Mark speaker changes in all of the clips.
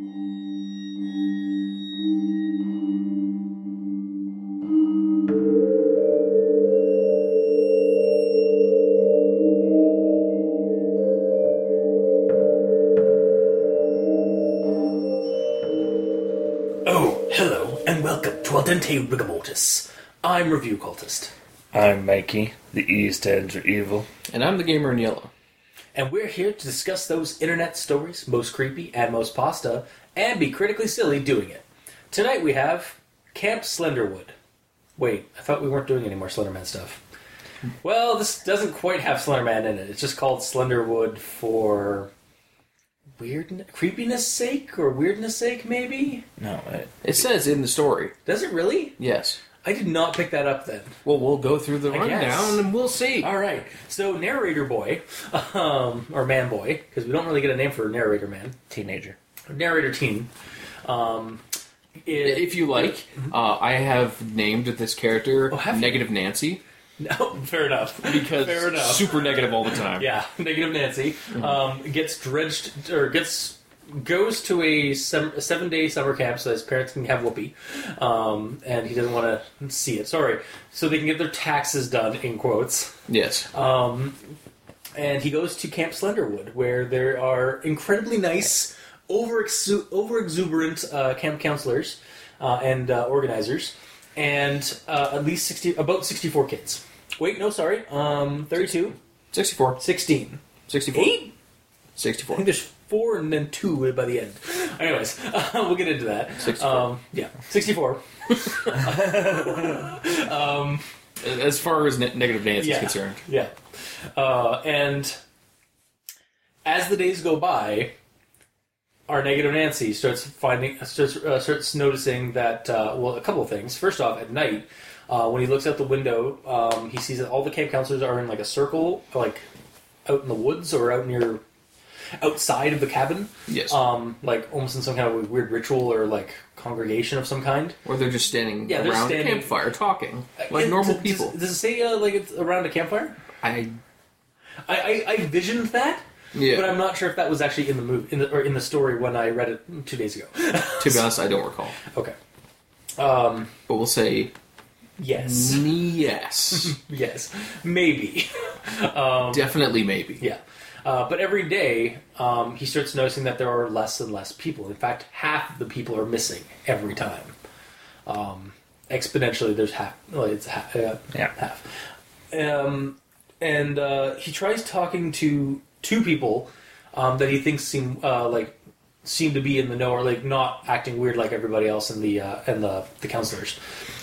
Speaker 1: Oh, hello, and welcome to Al Dente Rigamortis. I'm Review Cultist,
Speaker 2: I'm Mikey. The E stands for evil.
Speaker 3: And I'm the gamer in yellow.
Speaker 1: And we're here to discuss those internet stories, most creepy and most pasta, and be critically silly doing it. Tonight we have Camp Slenderwood. Wait, I thought we weren't doing any more Slenderman stuff. Well, this doesn't quite have Slenderman in it. It's just called Slenderwood for weird creepiness sake or weirdness sake, maybe.
Speaker 2: No, it,
Speaker 3: It says in the story.
Speaker 1: Does it really?
Speaker 3: Yes.
Speaker 1: I did not pick that up then.
Speaker 3: Well, we'll go through the
Speaker 1: I
Speaker 3: rundown
Speaker 1: guess.
Speaker 3: and we'll see.
Speaker 1: All right. So narrator boy, um, or man boy, because we don't really get a name for narrator man,
Speaker 2: teenager.
Speaker 1: narrator teen. Um, it,
Speaker 3: If you like, uh, I have named this character
Speaker 1: Oh, have you?
Speaker 3: Negative Nancy
Speaker 1: no, fair enough.
Speaker 3: because
Speaker 1: fair enough.
Speaker 3: super negative all the time.
Speaker 1: Yeah, negative Nancy um, gets dredged or gets goes to a, seven day summer camp so his parents can have whoopee, um, and he doesn't want to see it. Sorry, so they can get their taxes done in quotes.
Speaker 3: Yes.
Speaker 1: Um, and he goes to Camp Slenderwood, where there are incredibly nice, over over exuberant uh, camp counselors uh, and uh, organizers, and uh, at least sixty, about sixty four kids. Wait, no, sorry, um, 32,
Speaker 3: 64.
Speaker 1: 16.
Speaker 3: 64.
Speaker 1: Eight? I think there's four and then two by the end. Anyways, uh, we'll get into that.
Speaker 3: 64.
Speaker 1: Um, yeah, 64.
Speaker 3: As far as ne- Negative Nancy
Speaker 1: yeah.
Speaker 3: is concerned.
Speaker 1: Yeah. Uh, and as the days go by, our negative Nancy starts finding starts uh, starts noticing that uh, well, a couple of things. First off, at night, uh, when he looks out the window, um, he sees that all the camp counselors are in like a circle, like out in the woods or out near outside of the cabin.
Speaker 3: Yes.
Speaker 1: Um, like almost in some kind of weird ritual or like congregation of some kind.
Speaker 3: or they're just standing
Speaker 1: Yeah, they're
Speaker 3: around
Speaker 1: standing-
Speaker 3: a campfire talking like
Speaker 1: Uh,
Speaker 3: normal
Speaker 1: does-
Speaker 3: people.
Speaker 1: Does, does it say uh, like it's around a campfire?
Speaker 3: I
Speaker 1: I, I, I visioned that,
Speaker 3: yeah.
Speaker 1: but I'm not sure if that was actually in the movie in the, or in the story when I read it two days ago.
Speaker 3: to be honest, I don't recall.
Speaker 1: okay. Um.
Speaker 3: But we'll say
Speaker 1: Yes.
Speaker 3: yes.
Speaker 1: yes. Maybe. Um,
Speaker 3: Definitely maybe.
Speaker 1: yeah. Uh, but every day, um, he starts noticing that there are less and less people. In fact, half of the people are missing every time. Um, exponentially, there's half. Well, it's half. Uh,
Speaker 2: Yeah.
Speaker 1: half. Um, and uh, he tries talking to two people um, that he thinks seem uh, like seem to be in the know or like not acting weird like everybody else in the uh, and the the counselors.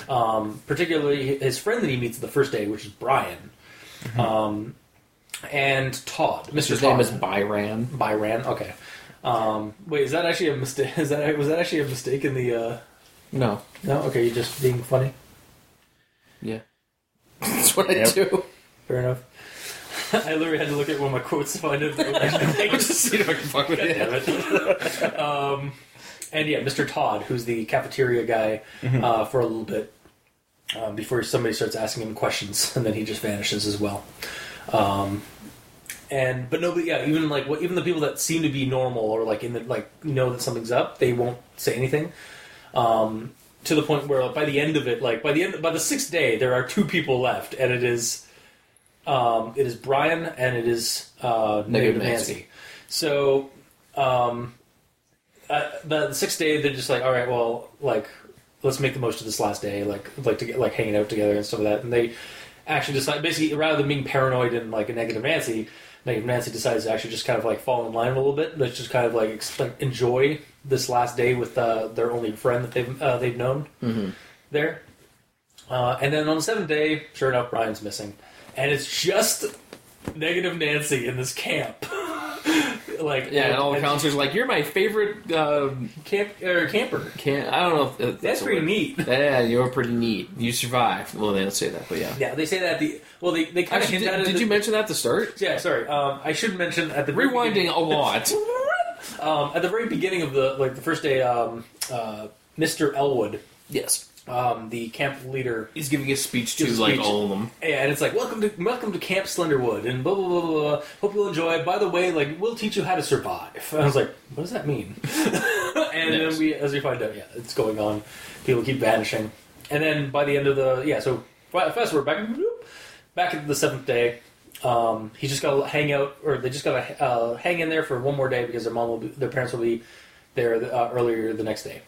Speaker 1: Um, particularly his friend that he meets the first day, which is Brian, um, and Todd. Mr.
Speaker 3: His
Speaker 1: Todd.
Speaker 3: name is Byran.
Speaker 1: Byran. Okay. Um, wait, is that actually a mistake? Is that was that actually a mistake in the? Uh...
Speaker 3: No.
Speaker 1: No. Okay, you're just being funny.
Speaker 3: Yeah. That's what I
Speaker 2: Yep.
Speaker 3: do.
Speaker 1: Fair enough. I literally had to look at one of my quotes to find was
Speaker 3: Just see if I can fuck with
Speaker 1: Damn
Speaker 3: it.
Speaker 1: it. um, and yeah, Mr. Todd, who's the cafeteria guy uh, for a little bit uh, before somebody starts asking him questions, and then he just vanishes as well. Um, and but nobody, yeah, even like what, even the people that seem to be normal or like in the like know that something's up, they won't say anything. Um, to the point where by the end of it, like by the end by the sixth day, there are two people left, and it is um, it is Brian and it is uh, Negative
Speaker 3: Nancy.
Speaker 1: Nancy. So um, uh, the, the sixth day, they're just like, all right, well, like let's make the most of this last day, like like to get like hanging out together and stuff like that. And they actually decide, basically, rather than being paranoid and like a negative Nancy, negative Nancy decides to actually just kind of like fall in line a little bit. Let's just kind of like, ex- like enjoy this last day with uh, their only friend that they've uh, they've known there. Uh, and then on the seventh day, sure enough, Brian's missing, and it's just negative Nancy in this camp. like
Speaker 3: Yeah, and all the counselors like, "You're my favorite." Uh,
Speaker 1: camp or camper.
Speaker 3: can I don't know. If,
Speaker 1: That's
Speaker 3: a
Speaker 1: pretty neat.
Speaker 3: Yeah, you're pretty neat. You survived. Well, they don't say that, but yeah.
Speaker 1: Yeah, they say that the well, they they kind of
Speaker 3: Actually,
Speaker 1: at
Speaker 3: did, did
Speaker 1: at
Speaker 3: you mention that at the start?
Speaker 1: Yeah, sorry. Um, I should mention at the
Speaker 3: Rewinding a lot.
Speaker 1: um, at the very beginning of the like the first day, um, uh, Mr. Elwood,
Speaker 3: yes,
Speaker 1: um, the camp leader,
Speaker 3: is giving a speech to
Speaker 1: a
Speaker 3: like
Speaker 1: speech.
Speaker 3: all of them.
Speaker 1: and it's like welcome to welcome to Camp Slenderwood, and blah blah blah blah. blah. Hope you'll enjoy. it. By the way, like we'll teach you how to survive. And I was like, what does that mean? and
Speaker 3: Yes.
Speaker 1: then we, as we find out, yeah, it's going on. People keep vanishing, and then by the end of the yeah, so fast we're back back at the seventh day. Um, he just got to hang out, or they just got to uh, hang in there for one more day because their mom will, be, their parents will be there uh, earlier the next day.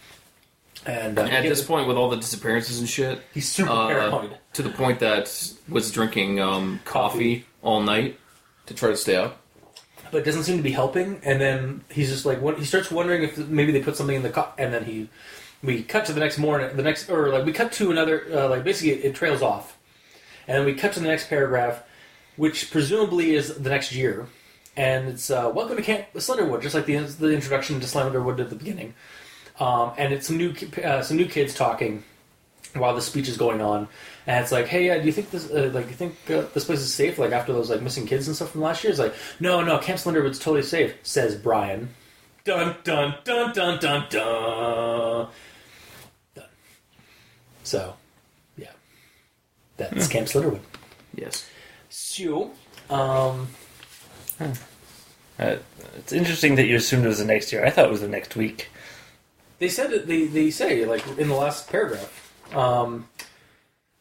Speaker 1: And uh,
Speaker 3: At this point, with all the disappearances and shit,
Speaker 1: he's super
Speaker 3: uh,
Speaker 1: paranoid.
Speaker 3: to the point that was drinking um, coffee all night to try to stay up.
Speaker 1: but it doesn't seem to be helping. And then he's just like, what, he starts wondering if maybe they put something in the cup. And then he, we cut to the next morning, the next, or like we cut to another, uh, like basically it, it trails off, and then we cut to the next paragraph, which presumably is the next year, and it's uh, welcome to Camp Slenderwood, just like the the introduction to Slenderwood at the beginning. Um, and it's some new uh, some new kids talking while the speech is going on, and it's like, hey, uh, do you think this uh, like you think uh, this place is safe? Like after those like missing kids and stuff from last year, it's like, no, no, Camp Slenderwood's totally safe, says Brian. Dun dun dun dun dun dun. So, yeah, that's Camp Slenderwood.
Speaker 3: Yes.
Speaker 1: So, um,
Speaker 2: Uh, it's interesting that you assumed it was the next year. I thought it was the next week.
Speaker 1: They said that they, they say like in the last paragraph. Um,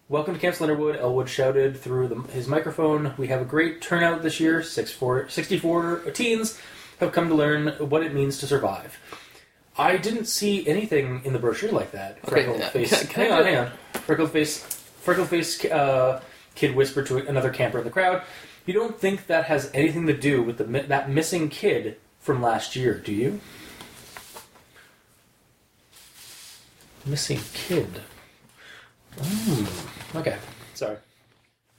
Speaker 1: Welcome to Camp Slenderwood. Elwood shouted through the, his microphone. We have a great turnout this year. Six four, 64 teens have come to learn what it means to survive. I didn't see anything in the brochure like that.
Speaker 3: Okay,
Speaker 1: Freckled
Speaker 3: uh,
Speaker 1: face. hang on, hang on. Freckled face. Freckled face uh, kid whispered to another camper in the crowd. You don't think that has anything to do with the that missing kid from last year, do you? Missing kid. Hmm. Okay. Sorry.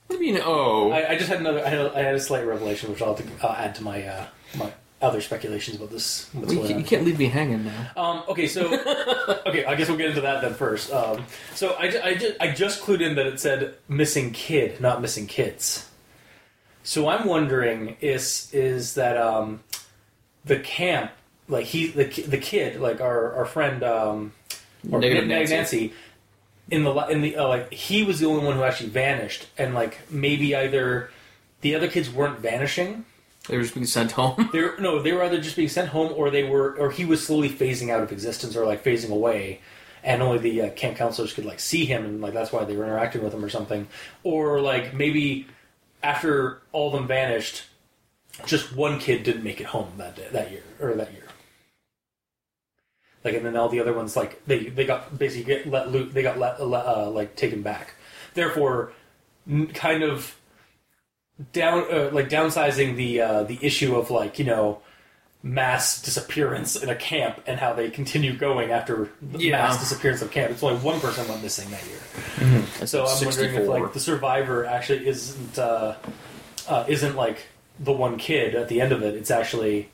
Speaker 3: What do you mean? Oh,
Speaker 1: I, I just had another. I had, a, I had a slight revelation, which I'll have to uh, add to my uh, my other speculations about this. What's
Speaker 3: you,
Speaker 1: going
Speaker 3: can't,
Speaker 1: on.
Speaker 3: you can't leave me hanging now.
Speaker 1: Um, okay, so okay, I guess we'll get into that then first. Um, so I, ju- I, ju- I just clued in that it said missing kid, not missing kids. So I'm wondering is is that um, the camp like he the ki- the kid like our our friend um, or
Speaker 3: Negative
Speaker 1: Neg-
Speaker 3: Nancy.
Speaker 1: Nancy in the in the uh, like he was the only one who actually vanished and like maybe either the other kids weren't vanishing
Speaker 3: They were just being sent home.
Speaker 1: they were, no, they were either just being sent home, or they were, or he was slowly phasing out of existence, or like phasing away, and only the uh, camp counselors could like see him, and like that's why they were interacting with him or something, or like maybe after all of them vanished, just one kid didn't make it home that day, that year or that year. Like, and then all the other ones, like they they got basically get let loot, they got let, let uh, like taken back. Therefore, n- kind of down uh, like downsizing the uh, the issue of like you know mass disappearance in a camp and how they continue going after the
Speaker 3: Yeah.
Speaker 1: mass disappearance of camp. It's only one person went missing that year. So I'm wondering if like the survivor actually isn't uh, uh, isn't like the one kid at the end of it. It's actually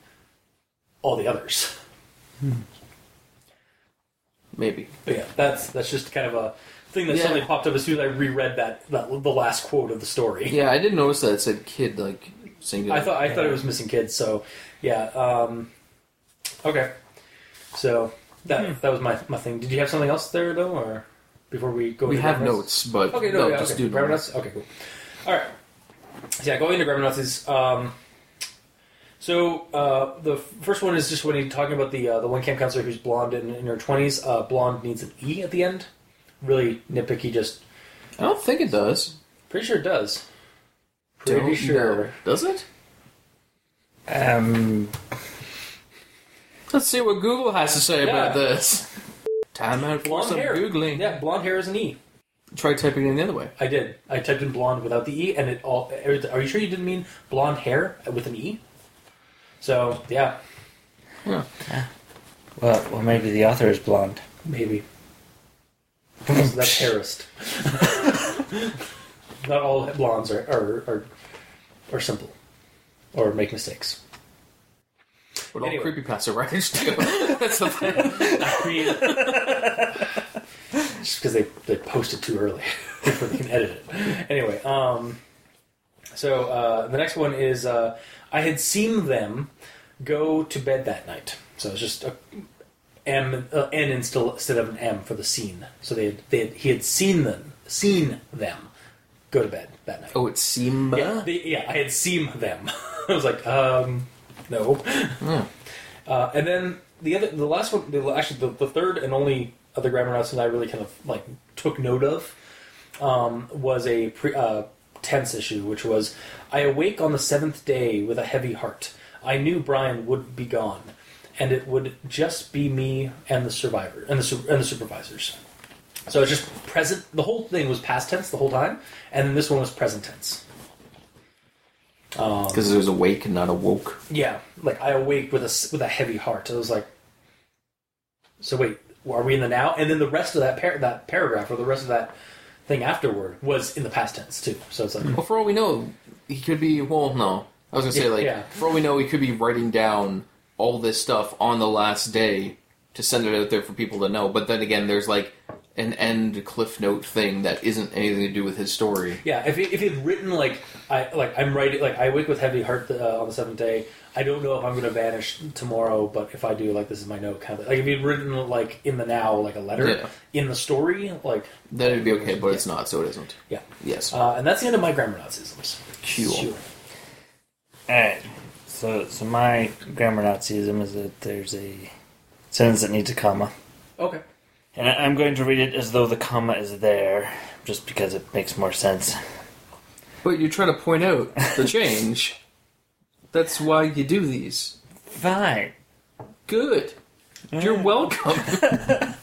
Speaker 1: all the others.
Speaker 3: Maybe.
Speaker 1: But yeah, that's that's just kind of a thing that
Speaker 3: Yeah.
Speaker 1: suddenly popped up as soon as I reread that, that the last quote of the story.
Speaker 3: Yeah, I didn't notice that it said kid like singular.
Speaker 1: I thought I thought it was missing kids. So yeah. Um, okay. So that that was my my thing. Did you have something else there though, or before we go?
Speaker 3: we
Speaker 1: into
Speaker 3: have
Speaker 1: grammar
Speaker 3: notes, but
Speaker 1: Okay, no, yeah,
Speaker 3: just
Speaker 1: okay.
Speaker 3: do
Speaker 1: grammar
Speaker 3: notes.
Speaker 1: notes. Okay, cool. All right. So yeah, going into grammar notes is um, so uh, the first one is just when he's talking about the uh, the one camp counselor who's blonde in, in her twenties. Uh, blonde needs an e at the end. Really nitpicky. Just
Speaker 3: I don't think it does.
Speaker 1: pretty sure it does. Pretty
Speaker 3: Don't
Speaker 1: sure.
Speaker 3: know. Does it?
Speaker 2: Um,
Speaker 3: Let's see what Google has to say about this. Time out for
Speaker 1: Blonde
Speaker 3: some
Speaker 1: hair.
Speaker 3: googling.
Speaker 1: Yeah, blonde hair is an e.
Speaker 3: Try typing it the other way.
Speaker 1: I did. I typed in blonde without the e, and it all. Are you sure you didn't mean blonde hair with an e? So yeah,
Speaker 3: Yeah.
Speaker 2: well, well, maybe the author is blonde.
Speaker 1: maybe. That's, that's hairist. Not all blondes are are, are are simple or make mistakes.
Speaker 3: What
Speaker 1: Anyway.
Speaker 3: all creepypasta writers do. That's the thing.
Speaker 1: I mean, just because they they posted too early before they can edit it. Anyway, um, so uh, the next one is uh, I had seen them go to bed that night. So it's just a M uh, N instead of an M for the scene. So they had, they had, he had seen them seen them go to bed that night.
Speaker 3: Oh, it's Simba.
Speaker 1: Yeah, they, yeah, I had seen them. I was like, um, no.
Speaker 3: Yeah.
Speaker 1: Uh, and then the other, the last one, the, actually the, the third and only other grammar announcement I really kind of like took note of um, was a pre, uh, tense issue, which was I awake on the seventh day with a heavy heart. I knew Brian would be gone, and it would just be me and the survivor and the and the supervisors. So it's just present. The whole thing was past tense the whole time, and then this one was present tense. Um,
Speaker 3: Because it was awake and not awoke.
Speaker 1: yeah, like I awake with a with a heavy heart. I was like, so wait, are we in the now? And then the rest of that par- that paragraph or the rest of that thing afterward was in the past tense too. So it's like,
Speaker 3: Well, for all we know, he could be. Well, no. I was gonna say
Speaker 1: Yeah,
Speaker 3: like,
Speaker 1: yeah.
Speaker 3: for all we know, he could be writing down all this stuff on the last day to send it out there for people to know. But then again, there's like an end cliff note thing that isn't anything to do with his story.
Speaker 1: yeah, if he, if he'd written like I like I'm writing like I wake with heavy heart uh, on the seventh day. I don't know if I'm going to vanish tomorrow, but if I do, like this is my note kind of like if he'd written like in the now like a letter
Speaker 3: Yeah.
Speaker 1: in the story, like
Speaker 3: Then it'd be okay, but it's not, so it isn't.
Speaker 1: yeah.
Speaker 3: Yes.
Speaker 1: Uh, and that's the end of my grammar Nazisms.
Speaker 3: Cool.
Speaker 2: Alright. So, so my grammar Nazism is that there's a sentence that needs a comma.
Speaker 1: Okay.
Speaker 2: And I- I'm going to read it as though the comma is there, just because it makes more sense.
Speaker 3: But you try to point out the change. That's why you do these.
Speaker 2: Fine.
Speaker 3: Good. You're welcome.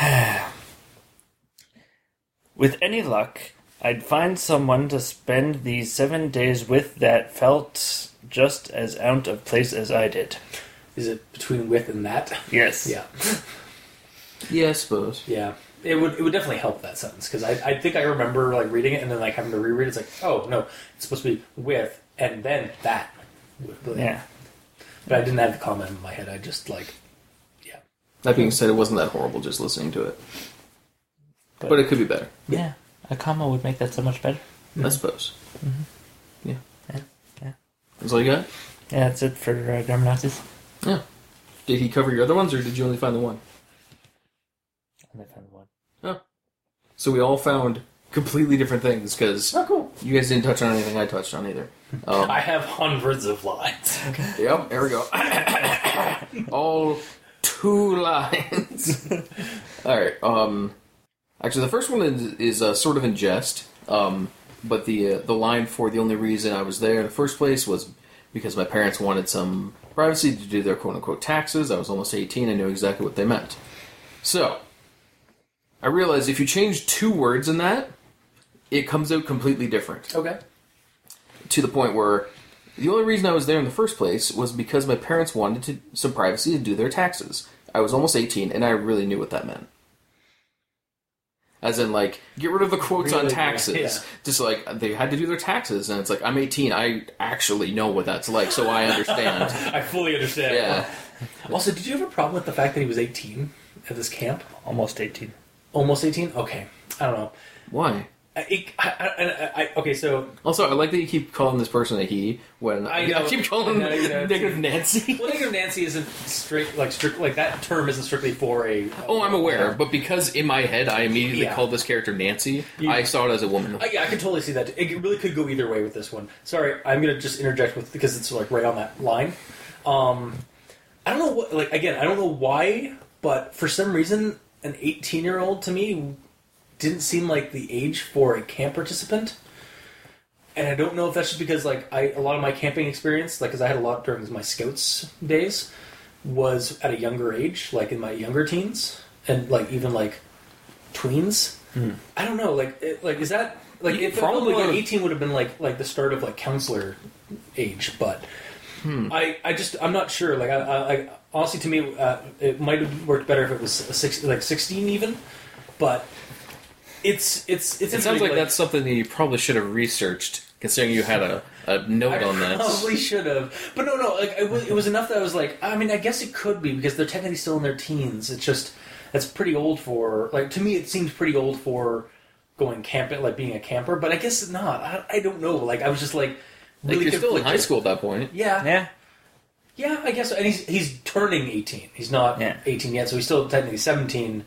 Speaker 2: With any luck, I'd find someone to spend these seven days with that felt just as out of place as I did.
Speaker 1: Is it between with and that?
Speaker 2: Yes.
Speaker 1: Yeah.
Speaker 3: yeah, I suppose.
Speaker 1: Yeah, it would it would definitely help that sentence because I, I think I remember like reading it and then like having to reread it. It's like oh no, it's supposed to be with and then that.
Speaker 2: Yeah.
Speaker 1: but I didn't have the comment in my head. I just like yeah
Speaker 3: That being said, it wasn't that horrible just listening to it. But, it could be better,
Speaker 2: Yeah. A comma would make that so much better.
Speaker 3: I suppose. Yeah.
Speaker 2: Yeah. Yeah.
Speaker 3: That's all you got?
Speaker 2: Yeah, that's it for uh, grammar Nazis.
Speaker 3: Yeah. Did he cover your other ones, or did you only find the one?
Speaker 2: And I found one.
Speaker 3: So we all found completely different things because
Speaker 1: oh cool.
Speaker 3: you guys didn't touch on anything I touched on either. Um,
Speaker 1: I have hundreds of lines. Okay.
Speaker 3: Yep, there we go. All two lines. All right. Um, actually, the first one is, is uh, sort of in jest. Um, but the uh, the line for the only reason I was there in the first place was because my parents wanted some privacy to do their quote unquote taxes. I was almost eighteen. I knew exactly what they meant. So I realized if you change two words in that, it comes out completely different
Speaker 1: Okay.
Speaker 3: to the point where the only reason I was there in the first place was because my parents wanted to, some privacy to do their taxes. I was almost 18 and I really knew what that meant. As in, like, get rid of the quotes on
Speaker 1: Really,
Speaker 3: taxes.
Speaker 1: yeah.
Speaker 3: Just like, they had to do their taxes, and it's like, I'm 18, I actually know what that's like, so I understand.
Speaker 1: I fully understand.
Speaker 3: yeah.
Speaker 1: Also, did you have a problem with the fact that he was 18 at this camp?
Speaker 2: Almost 18.
Speaker 1: Almost 18? Okay. I don't know.
Speaker 3: Why?
Speaker 1: I, I, I, okay, so
Speaker 3: Also, I like that you keep calling this person a he when
Speaker 1: I know.
Speaker 3: keep calling
Speaker 1: know, you know,
Speaker 3: negative Nancy.
Speaker 1: well, negative Nancy isn't strict like strict like that term isn't strictly for a.
Speaker 3: Oh, I'm aware, but because in my head I immediately
Speaker 1: Yeah.
Speaker 3: called this character Nancy,
Speaker 1: You-
Speaker 3: I saw it as a woman.
Speaker 1: Uh, yeah, I can totally see that. It really could go either way with this one. Sorry, I'm gonna just interject with because it's like right on that line. Um, I don't know what like again. I don't know why, but for some reason, an 18 year old to me didn't seem like the age for a camp participant. And I don't know if that's just because like I a lot of my camping experience, like because I had a lot during my scouts days, was at a younger age, like in my younger teens, and like even like tweens. Hmm. I don't know, like it, like is that like
Speaker 3: You
Speaker 1: it
Speaker 3: probably
Speaker 1: like eighteen would have been like like the start of like counselor age, but hmm. I I just I'm not sure. Like I, I, I honestly to me uh, it might have worked better if it was a six, like sixteen even, but it's it's it's
Speaker 3: It sounds like that's something that you probably should have researched, considering you had a, a note
Speaker 1: I
Speaker 3: on that.
Speaker 1: probably should have, but no, no. Like it was, it was enough that I was like, I mean, I guess it could be because they're technically still in their teens. It's just that's pretty old for like to me. It seems pretty old for going camping, like being a camper. But I guess not. I, I don't know. Like I was just like
Speaker 3: like you're still in high school at that point.
Speaker 1: Yeah,
Speaker 2: Yeah.
Speaker 1: Yeah. I guess, and he's he's turning eighteen. He's not
Speaker 2: Yeah.
Speaker 1: eighteen yet, so he's still technically seventeen.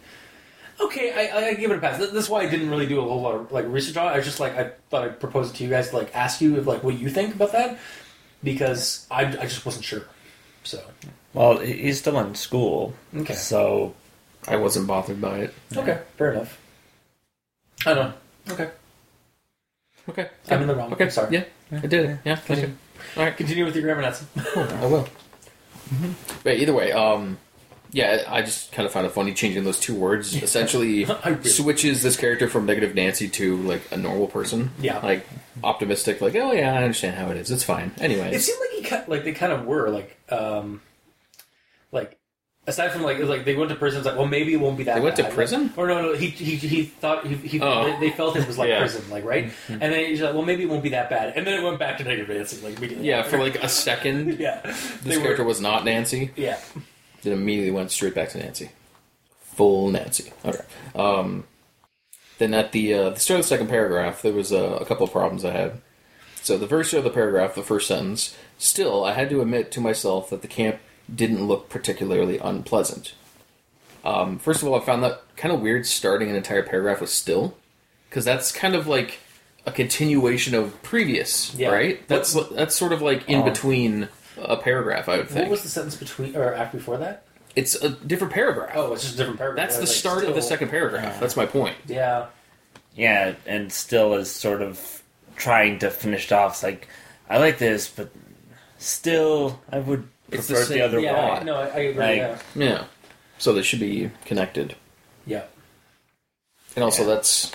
Speaker 1: Okay, I, I give it a pass. Th- That's why I didn't really do a whole lot of like research on it. I was just like I thought I'd propose it to you guys to like ask you if like what you think about that because I, I just wasn't sure. So
Speaker 2: Well, he's still in school.
Speaker 1: Okay.
Speaker 2: So
Speaker 3: I wasn't bothered by it.
Speaker 1: Okay, fair enough. I don't know. Okay.
Speaker 3: Okay.
Speaker 1: I'm in the wrong.
Speaker 3: Okay.
Speaker 1: Sorry.
Speaker 3: Yeah, I did it. Yeah. Thank you. All right.
Speaker 1: Continue with your grammar, Nancy.
Speaker 3: I will. But either way, um, yeah, I just kind of found it funny changing those two words. Essentially,
Speaker 1: I really-
Speaker 3: switches this character from negative Nancy to like a normal person.
Speaker 1: Yeah.
Speaker 3: like optimistic. Like, oh yeah, I understand how it is. It's fine. Anyway,
Speaker 1: It seemed like he kind like they kind of were like um like aside from like like they went to prison. It's like well maybe it won't be that.
Speaker 3: They went to
Speaker 1: bad.
Speaker 3: prison?
Speaker 1: Like, or no no he he, he thought he, he
Speaker 3: Oh.
Speaker 1: they, felt it was like
Speaker 3: Yeah.
Speaker 1: prison like right and then he's like well maybe it won't be that bad and then it went back to negative Nancy like immediately.
Speaker 3: yeah, for like a second,
Speaker 1: yeah
Speaker 3: this
Speaker 1: were-
Speaker 3: character was not Nancy.
Speaker 1: yeah
Speaker 3: Then immediately went straight back to Nancy. Full Nancy. Okay. Um, then at the, uh, the start of the second paragraph, there was uh, a couple of problems I had. So the start of the paragraph, the first sentence, still, I had to admit to myself that the camp didn't look particularly unpleasant. Um, first of all, I found that kind of weird starting an entire paragraph with still, because that's kind of like a continuation of previous,
Speaker 1: Yeah.
Speaker 3: right? That's that's sort of like in
Speaker 2: Oh.
Speaker 3: between a paragraph, I would think.
Speaker 1: what was the sentence between or after before that
Speaker 3: It's a different paragraph.
Speaker 1: oh it's just a different paragraph
Speaker 3: That's the
Speaker 1: like,
Speaker 3: start of the second paragraph. That's my point.
Speaker 1: yeah
Speaker 2: yeah, and still is sort of trying to finish it off. It's like I like this, but still, I would
Speaker 3: It's the
Speaker 2: prefer the,
Speaker 3: same-
Speaker 2: other
Speaker 1: yeah
Speaker 2: one.
Speaker 1: no I, I agree
Speaker 2: Like-
Speaker 1: yeah
Speaker 3: Yeah. So they should be connected.
Speaker 1: yeah
Speaker 3: And also,
Speaker 2: Yeah.
Speaker 3: that's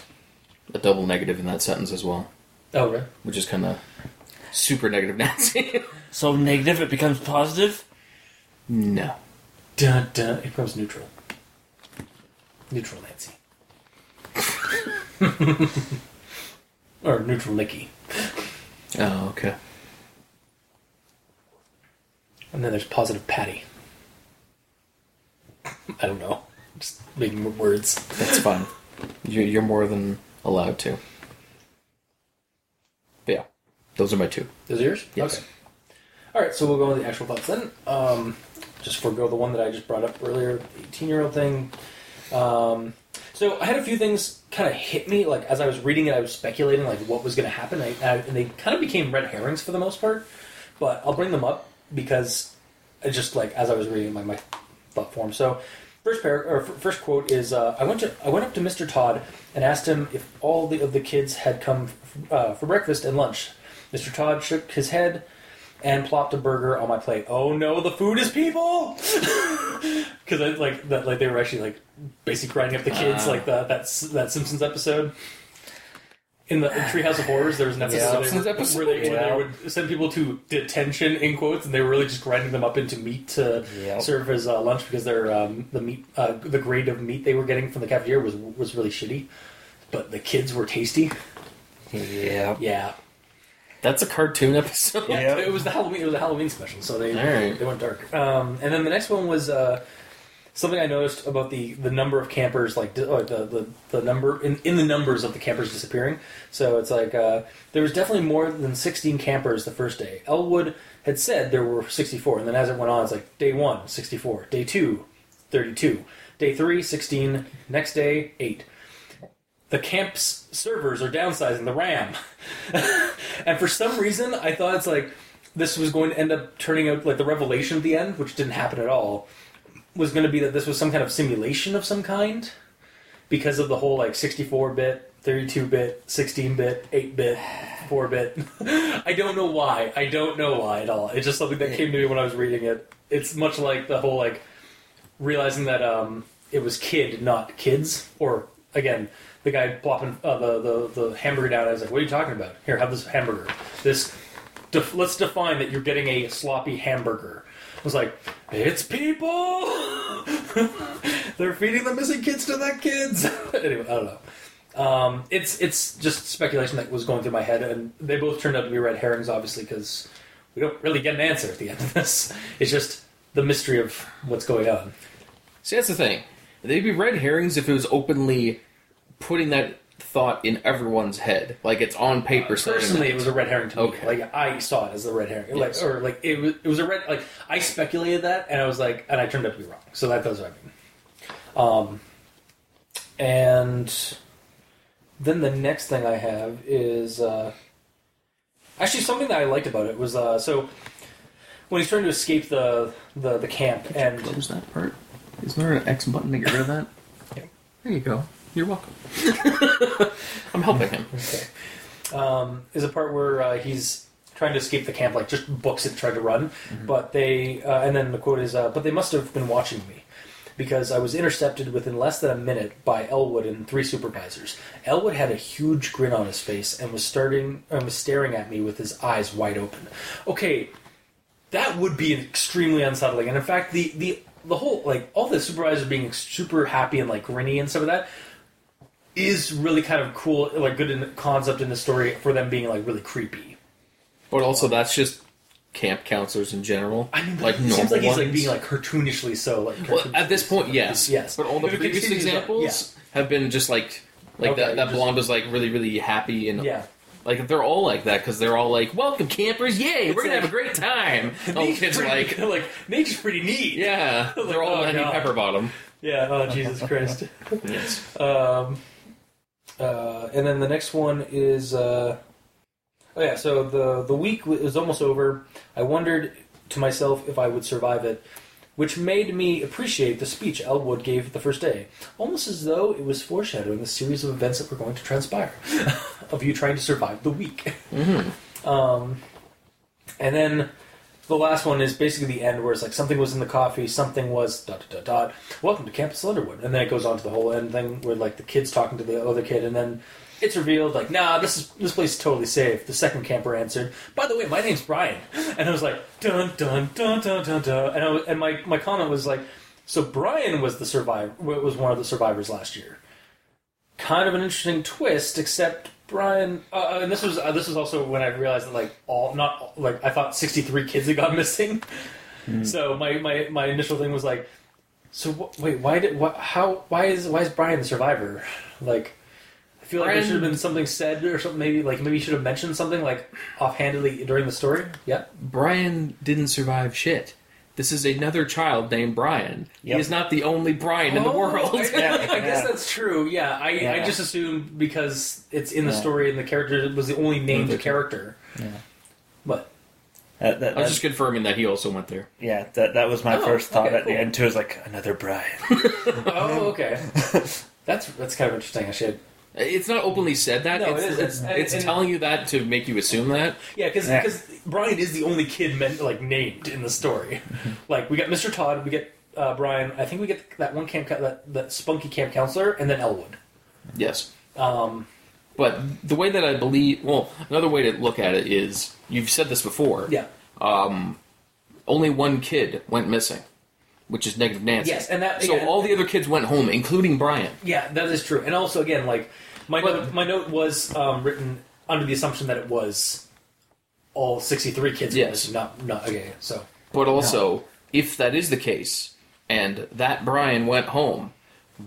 Speaker 3: a double negative in that sentence as well,
Speaker 1: oh really
Speaker 3: which is kind of super negative Nancy.
Speaker 2: So negative, it becomes positive.
Speaker 3: no.
Speaker 1: dun dun it becomes neutral neutral Nancy or neutral Nicky.
Speaker 3: Oh, okay.
Speaker 1: And then there's positive Patty. I don't know. Just making words.
Speaker 3: That's fine. You're, you're more than allowed to. But yeah, those are my two.
Speaker 1: Those are yours?
Speaker 3: Yes.
Speaker 1: Okay. All right, so we'll go with the actual thoughts then. Um, just forego the one that I just brought up earlier, the 18 year old thing. Um, so I had a few things kind of hit me. Like as I was reading it, I was speculating like what was going to happen, I, I, and they kind of became red herrings for the most part. But I'll bring them up because I just like as I was reading my my thought form. So first par- or first quote is uh, I went to I went up to Mr. Todd and asked him if all the, of the kids had come f- uh, for breakfast and lunch. Mr. Todd shook his head and plopped a burger on my plate. Oh no, the food is people! Because I like that, like they were actually like basically grinding up the kids,
Speaker 3: Ah.
Speaker 1: like the, that that Simpsons episode. In the Treehouse of Horrors, there was an episode,
Speaker 2: Yeah.
Speaker 1: where, they were- where, they, where they would send people to detention in quotes, and they were really just grinding them up into meat to
Speaker 2: Yep.
Speaker 1: serve as uh, lunch because their um, the meat uh, the grade of meat they were getting from the cafeteria was was really shitty, but the kids were tasty.
Speaker 2: Yeah.
Speaker 1: Yeah,
Speaker 3: That's a cartoon episode.
Speaker 1: yeah,
Speaker 2: Yep.
Speaker 1: it was the Halloween. It was a Halloween special, so they
Speaker 3: Alright.
Speaker 1: they went dark. Um, and then the next one was uh, something I noticed about the the number of campers, like the, the the number in, in the numbers of the campers disappearing. So it's like uh, there was definitely more than sixteen campers the first day. Elwood had said there were sixty four, and then as it went on, it's like day one, 64, day two, 32, day three, 16, next day, eight. The camp's servers are downsizing the RAM. and for some reason, I thought it's like this was going to end up turning out like the revelation at the end, which didn't happen at all, was going to be that this was some kind of simulation of some kind because of the whole like 64 bit, 32 bit, 16 bit, 8 bit, 4 bit. I don't know why. I don't know why at all. It's just something that came to me when I was reading it. It's much like the whole like realizing that um, it was kid, not kids, or again, the guy plopping uh, the, the the hamburger down. I was like, "What are you talking about? Here, have this hamburger. This def- let's define that you're getting a sloppy hamburger." I was like, "It's people. They're feeding the missing kids to the kids." anyway, I don't know. Um, it's it's just speculation that was going through my head, and they both turned out to be red herrings, obviously, because we don't really get an answer at the end of this. It's just the mystery of what's going on.
Speaker 3: See, that's the thing. They'd be red herrings if it was openly putting that thought in everyone's head, like it's on paper. saying
Speaker 1: Personally, it was a red herring to me.
Speaker 3: Okay.
Speaker 1: Like I saw it as a red herring, like or like it was. It was a red. Like I speculated that, and I was like, and I turned out to be wrong. So that does what I mean. Um, and then the next thing I have is uh, actually something that I liked about it was uh, so when he's trying to escape the the, the camp and
Speaker 3: Close that part. Isn't there an X button to get rid of that?
Speaker 1: Yeah.
Speaker 3: There you go. You're welcome. I'm helping him.
Speaker 1: Okay. Um, is a part where uh, he's trying to escape the camp, like just books it, tried to run, but they, uh, and then the quote is, uh, "But they must have been watching me." Because I was intercepted within less than a minute by Elwood and three supervisors. Elwood had a huge grin on his face and was starting and was staring at me with his eyes wide open. Okay, that would be extremely unsettling. And in fact, the the the whole like all the supervisors being super happy and like grinny and some of that is really kind of cool, like good in concept in the story for them being like really creepy.
Speaker 3: But also, that's just camp counselors in general.
Speaker 1: I mean,
Speaker 3: like
Speaker 1: it
Speaker 3: normal
Speaker 1: seems like he's like
Speaker 3: ones.
Speaker 1: being like cartoonishly so. Like
Speaker 3: Well, at this point, yes.
Speaker 1: Yes.
Speaker 3: But all the
Speaker 1: If
Speaker 3: previous examples
Speaker 1: yeah.
Speaker 3: have been just like like
Speaker 1: Okay,
Speaker 3: that. That blonde was like really, really happy and
Speaker 1: yeah.
Speaker 3: like they're all like that because they're all like, "Welcome, campers! Yay, we're gonna
Speaker 1: like-
Speaker 3: have a great time." All the kids are like,
Speaker 1: like nature's pretty neat.
Speaker 3: "Yeah, they're all
Speaker 1: oh,
Speaker 3: Lenny
Speaker 1: God.
Speaker 3: Pepperbottom."
Speaker 1: Yeah. Oh Jesus Christ.
Speaker 3: Yes.
Speaker 1: Um, uh, and then the next one is uh, oh yeah. So the the week was almost over. I wondered to myself if I would survive it, which made me appreciate the speech Elwood gave the first day, almost as though it was foreshadowing the series of events that were going to transpire, of you trying to survive the week. Um, and then the last one is basically the end where it's like something was in the coffee, something was dot dot dot. Welcome to Campus Slenderwood, and then it goes on to the whole end thing where like the kid's talking to the other kid, and then it's revealed like, nah, this is this place is totally safe. The second camper answered, by the way, my name's Brian, and I was like, dun dun dun dun dun dun, and I was, and my my comment was like, so Brian was the survivor, was one of the survivors last year. Kind of an interesting twist, except Brian, uh, and this was uh, this was also when I realized that like all not like I thought sixty three kids had gone missing. So my, my my initial thing was like, so wh- wait, why did what how why is why is Brian the survivor? Like, I feel like there should have been something said or something. Maybe like maybe you should have mentioned something like offhandedly during the story. Yeah,
Speaker 3: Brian didn't survive shit. This is another child named Brian.
Speaker 2: Yep.
Speaker 3: He is not the only Brian in the
Speaker 1: Oh,
Speaker 3: world.
Speaker 1: I, I guess that's true. Yeah, I, I just assumed because it's in the
Speaker 2: Yeah.
Speaker 1: story and the character was the only named
Speaker 3: Okay.
Speaker 1: character.
Speaker 2: Yeah.
Speaker 1: But
Speaker 2: That, that,
Speaker 3: I was just confirming that he also went there.
Speaker 2: yeah, that that was my
Speaker 1: Oh,
Speaker 2: first thought
Speaker 1: okay,
Speaker 2: at the end too. Is like another Brian.
Speaker 1: oh, okay, that's that's kind of interesting. I should
Speaker 3: It's not openly said that.
Speaker 1: No,
Speaker 3: it's,
Speaker 1: it is.
Speaker 3: It's,
Speaker 1: And-
Speaker 3: it's
Speaker 1: and-
Speaker 3: telling you that to make you assume that.
Speaker 1: Yeah, because
Speaker 2: Yeah.
Speaker 1: Brian is the only kid meant like named in the story. like we got Mr. Todd, we get uh, Brian. I think we get that one camp that that spunky camp counselor, and then Elwood.
Speaker 3: Yes.
Speaker 1: Um,
Speaker 3: But the way that I believe, well, another way to look at it is you've said this before.
Speaker 1: yeah, Um,
Speaker 3: Only one kid went missing, which is Negative Nancy.
Speaker 1: Yes, and that-
Speaker 3: so
Speaker 1: yeah,
Speaker 3: all the other kids went home, including Brian.
Speaker 1: yeah, that is true. And also, again, like my
Speaker 3: But-
Speaker 1: note, my note was um, written under the assumption that it was all sixty three kids. were
Speaker 3: Yes.
Speaker 1: not not okay. So
Speaker 3: But also, if that is the case, and that Brian went home,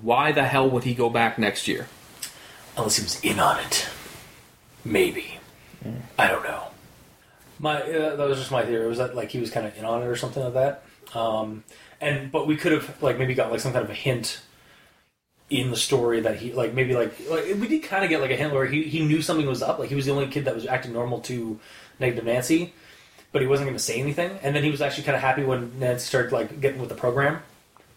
Speaker 3: why the hell would he go back next year?
Speaker 1: unless he was in on it, maybe. I don't know. My uh, that was just my theory. Was that like he was kind of in on it or something like that? Um, and but we could have like maybe got like some kind of a hint in the story that he like maybe like like we did kind of get like a hint where he he knew something was up. Like he was the only kid that was acting normal to negative Nancy, but he wasn't going to say anything. And then he was actually kind of happy when Nancy started like getting with the program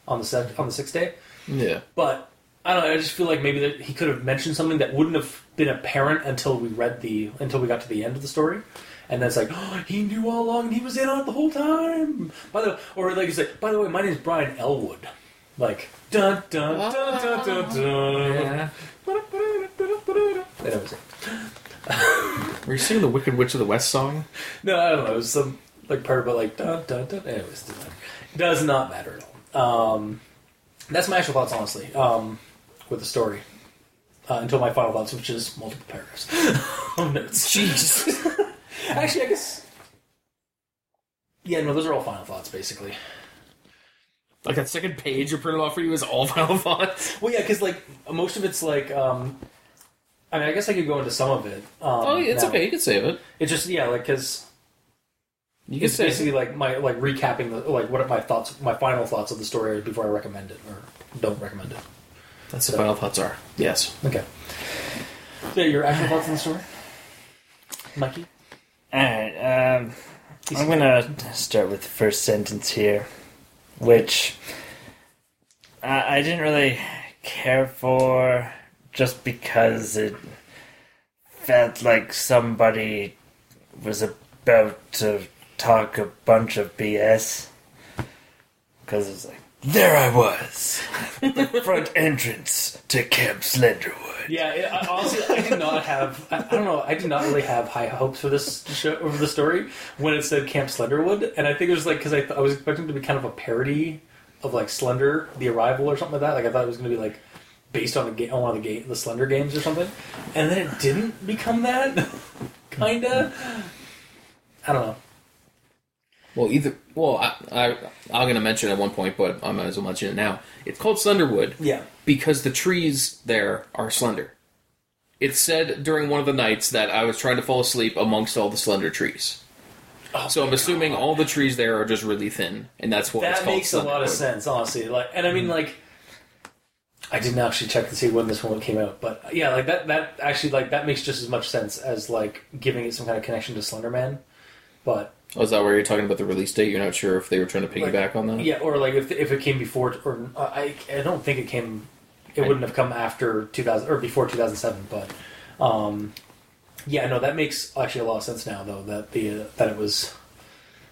Speaker 1: on the set on the sixth day.
Speaker 3: Yeah.
Speaker 1: But I don't know. I just feel like maybe that he could have mentioned something that wouldn't have been apparent until we read the until we got to the end of the story, and then it's like oh, he knew all along and he was in on it the whole time. By the or like you say, by the way, my name's Brian Elwood. Like dun dun dun dun dun dun.
Speaker 3: Yeah.
Speaker 1: That was it.
Speaker 3: Were you singing the Wicked Witch of the West song?
Speaker 1: No, I don't know. It was some like part about like dun dun dun. Anyways, it doesn't matter. does not matter at all. Um, that's my actual thoughts, honestly, um, with the story. Uh, until my final thoughts, which is multiple paragraphs of notes.
Speaker 3: Jeez.
Speaker 1: Actually, I guess. Yeah, no, those are all final thoughts, basically.
Speaker 3: Like that second page you printed off for you is all final thoughts.
Speaker 1: Well, yeah, because like most of it's like. Um, I mean, I guess I could go into some of it. Um,
Speaker 3: Oh, it's
Speaker 1: now.
Speaker 3: okay. You can save it.
Speaker 1: It's just yeah, like because
Speaker 3: You can
Speaker 1: it's
Speaker 3: save
Speaker 1: basically
Speaker 3: it.
Speaker 1: like my like recapping the like what are my thoughts, my final thoughts of the story before I recommend it or don't recommend it.
Speaker 3: That's the final thoughts are. Yes.
Speaker 1: Okay. So your actual thoughts on the story, Mikey?
Speaker 2: Alright, um, I'm gonna start with the first sentence here, which I, I didn't really care for just because it felt like somebody was about to talk a bunch of BS. Because it's like, there I was, the front entrance to Camp Slenderwood.
Speaker 1: Yeah, it, I, honestly, I did not have. I, I don't know. I did not really have high hopes for this show, for the story when it said Camp Slenderwood, and I think it was like because I, th- I was expecting it to be kind of a parody of like Slender, The Arrival, or something like that. Like I thought it was going to be like based on a game, on one of the the Slender games or something, and then it didn't become that. Kinda. I don't know.
Speaker 3: Well, either well, I, I I'm gonna mention it at one point, but I might as well mention it now. It's called Slenderwood
Speaker 1: Yeah.
Speaker 3: because the trees there are slender. It said during one of the nights that I was trying to fall asleep amongst all the slender trees.
Speaker 1: Oh
Speaker 3: so I'm assuming all the trees there are just really thin, and that's what it's
Speaker 1: that makes a lot of sense, honestly. Like, and I mean, mm-hmm. like, I didn't actually check to see when this one came out, but yeah, like that. That actually, like, that makes just as much sense as like giving it some kind of connection to Slenderman. But
Speaker 3: Oh, is that where you're talking about the release date? You're not sure if they were trying to piggyback on that?
Speaker 1: yeah, or like if if it came before, or uh, I I don't think it came. It wouldn't have come after 2000 or before 2007, but um, yeah, no, that makes actually a lot of sense now, though that the uh, that it was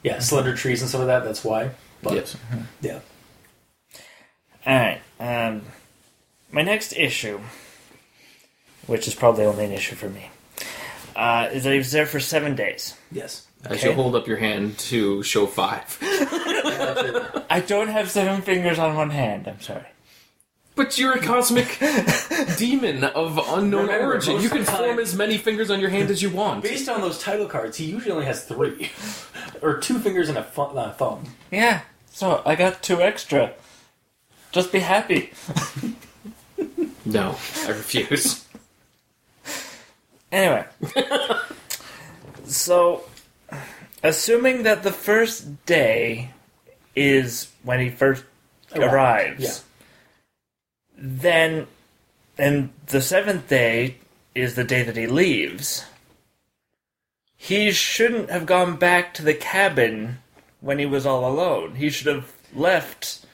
Speaker 1: yeah slender trees and some of that. That's why. But
Speaker 3: Yes.
Speaker 1: yeah,
Speaker 2: Alright, um, my next issue, which is probably only an issue for me, uh, is that he was there for seven days.
Speaker 1: yes.
Speaker 3: I
Speaker 2: Okay.
Speaker 3: should hold up your hand to show five.
Speaker 2: I don't have seven fingers on one hand, I'm sorry.
Speaker 3: But you're a cosmic demon of unknown
Speaker 1: Remember,
Speaker 3: origin. You can
Speaker 1: the
Speaker 3: form as many fingers on your hand as you want.
Speaker 1: Based on those title cards, he usually only has three, or two fingers and a fu- uh, thumb.
Speaker 2: Yeah, so I got two extra. Just be happy.
Speaker 3: No, I refuse.
Speaker 2: Anyway. so, assuming that the first day is when he first
Speaker 1: Arrived,
Speaker 2: arrives,
Speaker 1: yeah.
Speaker 2: then, and the seventh day is the day that he leaves, he shouldn't have gone back to the cabin when he was all alone. He should have left.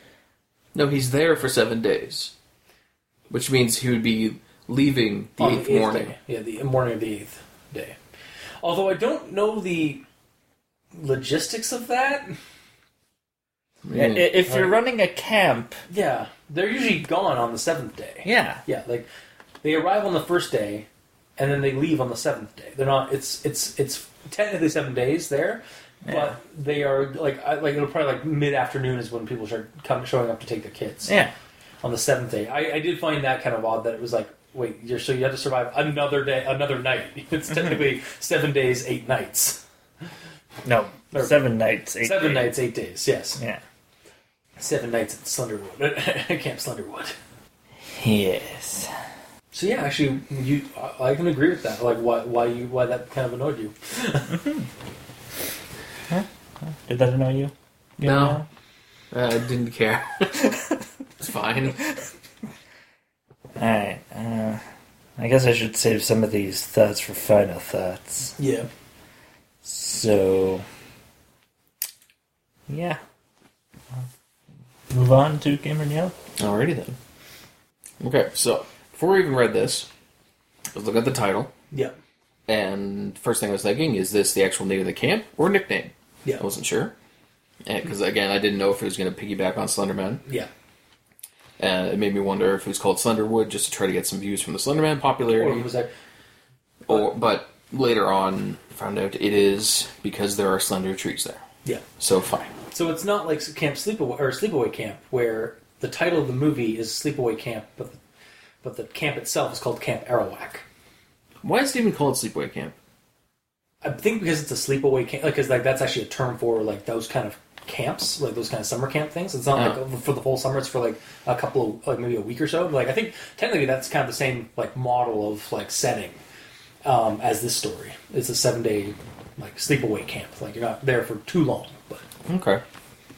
Speaker 3: No, he's there for seven days, which means he would be leaving the eighth morning.
Speaker 1: day. Yeah, the morning of the eighth day. Although I don't know the logistics of that.
Speaker 3: Yeah.
Speaker 2: I- If you're running a camp,
Speaker 1: Yeah, they're usually gone on the seventh day.
Speaker 2: yeah.
Speaker 1: Yeah, like they arrive on the first day, and then they leave on the seventh day. They're not. It's it's it's technically seven days there,
Speaker 2: Yeah.
Speaker 1: but they are like I, like it'll probably like mid afternoon is when people start come, showing up to take their kids.
Speaker 2: Yeah.
Speaker 1: on the seventh day. I, I did find that kind of odd that it was like, wait, you're so you have to survive another day, another night. It's technically seven days, eight nights.
Speaker 2: No,
Speaker 1: Or-
Speaker 2: seven nights, eight
Speaker 1: seven
Speaker 2: days.
Speaker 1: nights, eight days. Yes,
Speaker 2: Yeah.
Speaker 1: seven nights at Slenderwood, Camp Slenderwood.
Speaker 2: Yes.
Speaker 1: So yeah, actually, you I I can agree with that. Like why why you why that kind of annoyed you.
Speaker 2: Did that annoy you? You
Speaker 3: No. Uh, I didn't care. it's fine.
Speaker 2: Alright. Uh, I guess I should save some of these thoughts for final thoughts.
Speaker 1: Yeah.
Speaker 2: So. Yeah. Move on to Gamer Neil.
Speaker 3: Alrighty then. Okay, so before we even read this, let's look at the title.
Speaker 1: Yeah.
Speaker 3: And first thing I was thinking is this the actual name of the camp or nickname?
Speaker 1: Yeah.
Speaker 3: I wasn't sure. Because again, I didn't know if it was going to piggyback on Slenderman.
Speaker 1: Yeah.
Speaker 3: And it made me wonder if it was called Slenderwood just to try to get some views from the Slenderman
Speaker 1: Or
Speaker 3: popularity.
Speaker 1: was that
Speaker 3: Or, but later on, found out it is because there are slender trees there.
Speaker 1: yeah.
Speaker 3: So fine.
Speaker 1: So it's not like Camp Sleepaway or Sleepaway Camp, where the title of the movie is Sleepaway Camp, but the, but the camp itself is called Camp Arawak.
Speaker 3: Why is it even called Sleepaway Camp?
Speaker 1: I think because it's a sleepaway camp, because like that's actually a term for like those kind of camps, like those kind of summer camp things. It's not
Speaker 3: Uh-huh.
Speaker 1: like for the whole summer; it's for like a couple of like maybe a week or so. Like I think technically that's kind of the same like model of like setting um, as this story. It's a seven day like sleepaway camp. Like you're not there for too long, but
Speaker 3: Okay.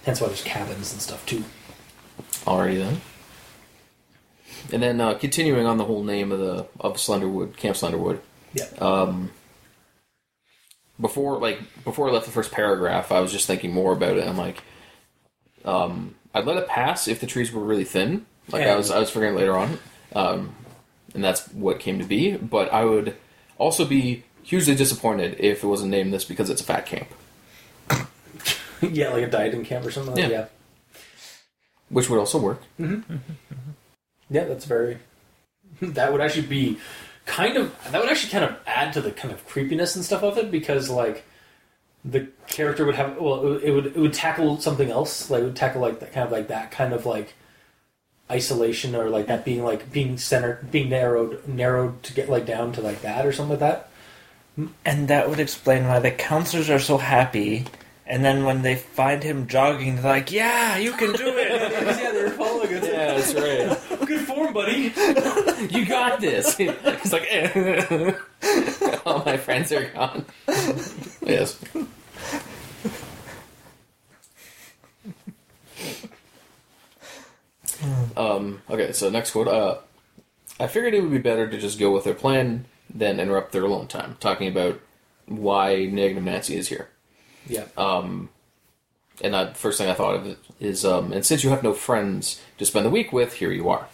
Speaker 1: hence why there's cabins and stuff too.
Speaker 3: Alrighty then. And then uh, continuing on the whole name of the of Slenderwood, Camp Slenderwood.
Speaker 1: Yeah.
Speaker 3: Um, before like before I left the first paragraph, I was just thinking more about it. I'm like, um, I'd let it pass if the trees were really thin. Like I was I was figuring later on, um, and that's what came to be. But I would also be hugely disappointed if it wasn't named this because it's a fat camp,
Speaker 1: yeah, like a dieting camp or something. Like
Speaker 3: Yeah.
Speaker 1: yeah.
Speaker 3: which would also work. Mm-hmm. Mm-hmm.
Speaker 1: Yeah, that's very. That would actually be kind of. That would actually kind of add to the kind of creepiness and stuff of it because like the character would have. Well, it would it would, it would tackle something else. Like it would tackle like that kind of like that kind of like isolation or like that being like being centered, being narrowed, narrowed to get like down to like that or something like that.
Speaker 2: And that would explain why the counselors are so happy. And then when they find him jogging, they're like, "Yeah, you can do it."
Speaker 1: yeah, they're following us.
Speaker 3: Yeah, that's right.
Speaker 1: Good form, buddy.
Speaker 3: you got this. It's like, eh. all my friends are gone. yes. Um, okay, so next quote. Uh, I figured it would be better to just go with their plan than interrupt their alone time, talking about why Negative Nancy is here.
Speaker 1: Yeah.
Speaker 3: Um, And the first thing I thought of is, um, and since you have no friends to spend the week with, here you are.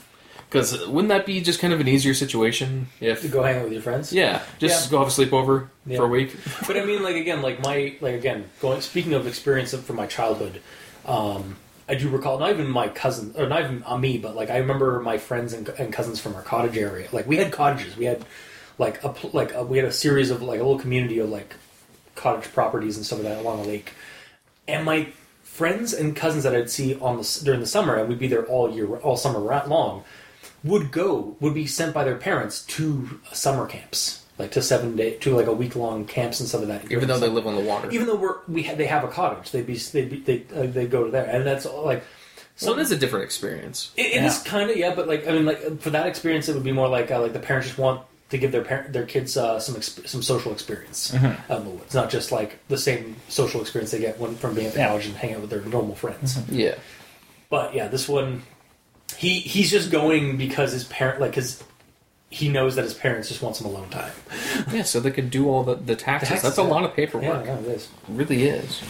Speaker 3: Because wouldn't that be just kind of an easier situation if
Speaker 1: to go hang out with your friends.
Speaker 3: Yeah, just
Speaker 1: Yeah.
Speaker 3: go have a sleepover
Speaker 1: Yeah.
Speaker 3: for a week.
Speaker 1: but I mean, like again, like my like again, going speaking of experience from my childhood, um, I do recall not even my cousin or not even uh, me, but like I remember my friends and, and cousins from our cottage area. Like we had cottages, we had like a like a, we had a series of like a little community of like cottage properties and stuff like that along the lake, and my friends and cousins that I'd see on the during the summer, and we'd be there all year, all summer long, would go would be sent by their parents to summer camps, like to seven day to like a week long camps and stuff like that.
Speaker 3: Even though they live on the water.
Speaker 1: even though we're we ha- they have a cottage, they'd be they'd be, they uh, they go to there, and that's all, like.
Speaker 3: so it is a different experience.
Speaker 1: It, it is kind of yeah, but like I mean, like for that experience, it would be more like uh, like the parents just want to give their parent their kids uh, some exp- some social experience
Speaker 2: Mm-hmm.
Speaker 1: out in the woods, not just like the same social experience they get when, from being at the
Speaker 2: Yeah.
Speaker 1: college and hanging out with their normal friends.
Speaker 3: Yeah.
Speaker 1: But yeah, this one, he he's just going because his parent like his he knows that his parents just want some alone time.
Speaker 3: Yeah, so they could do all the, the taxes. That's a lot of
Speaker 1: Yeah,
Speaker 3: paperwork.
Speaker 1: no, it is.
Speaker 3: It really is.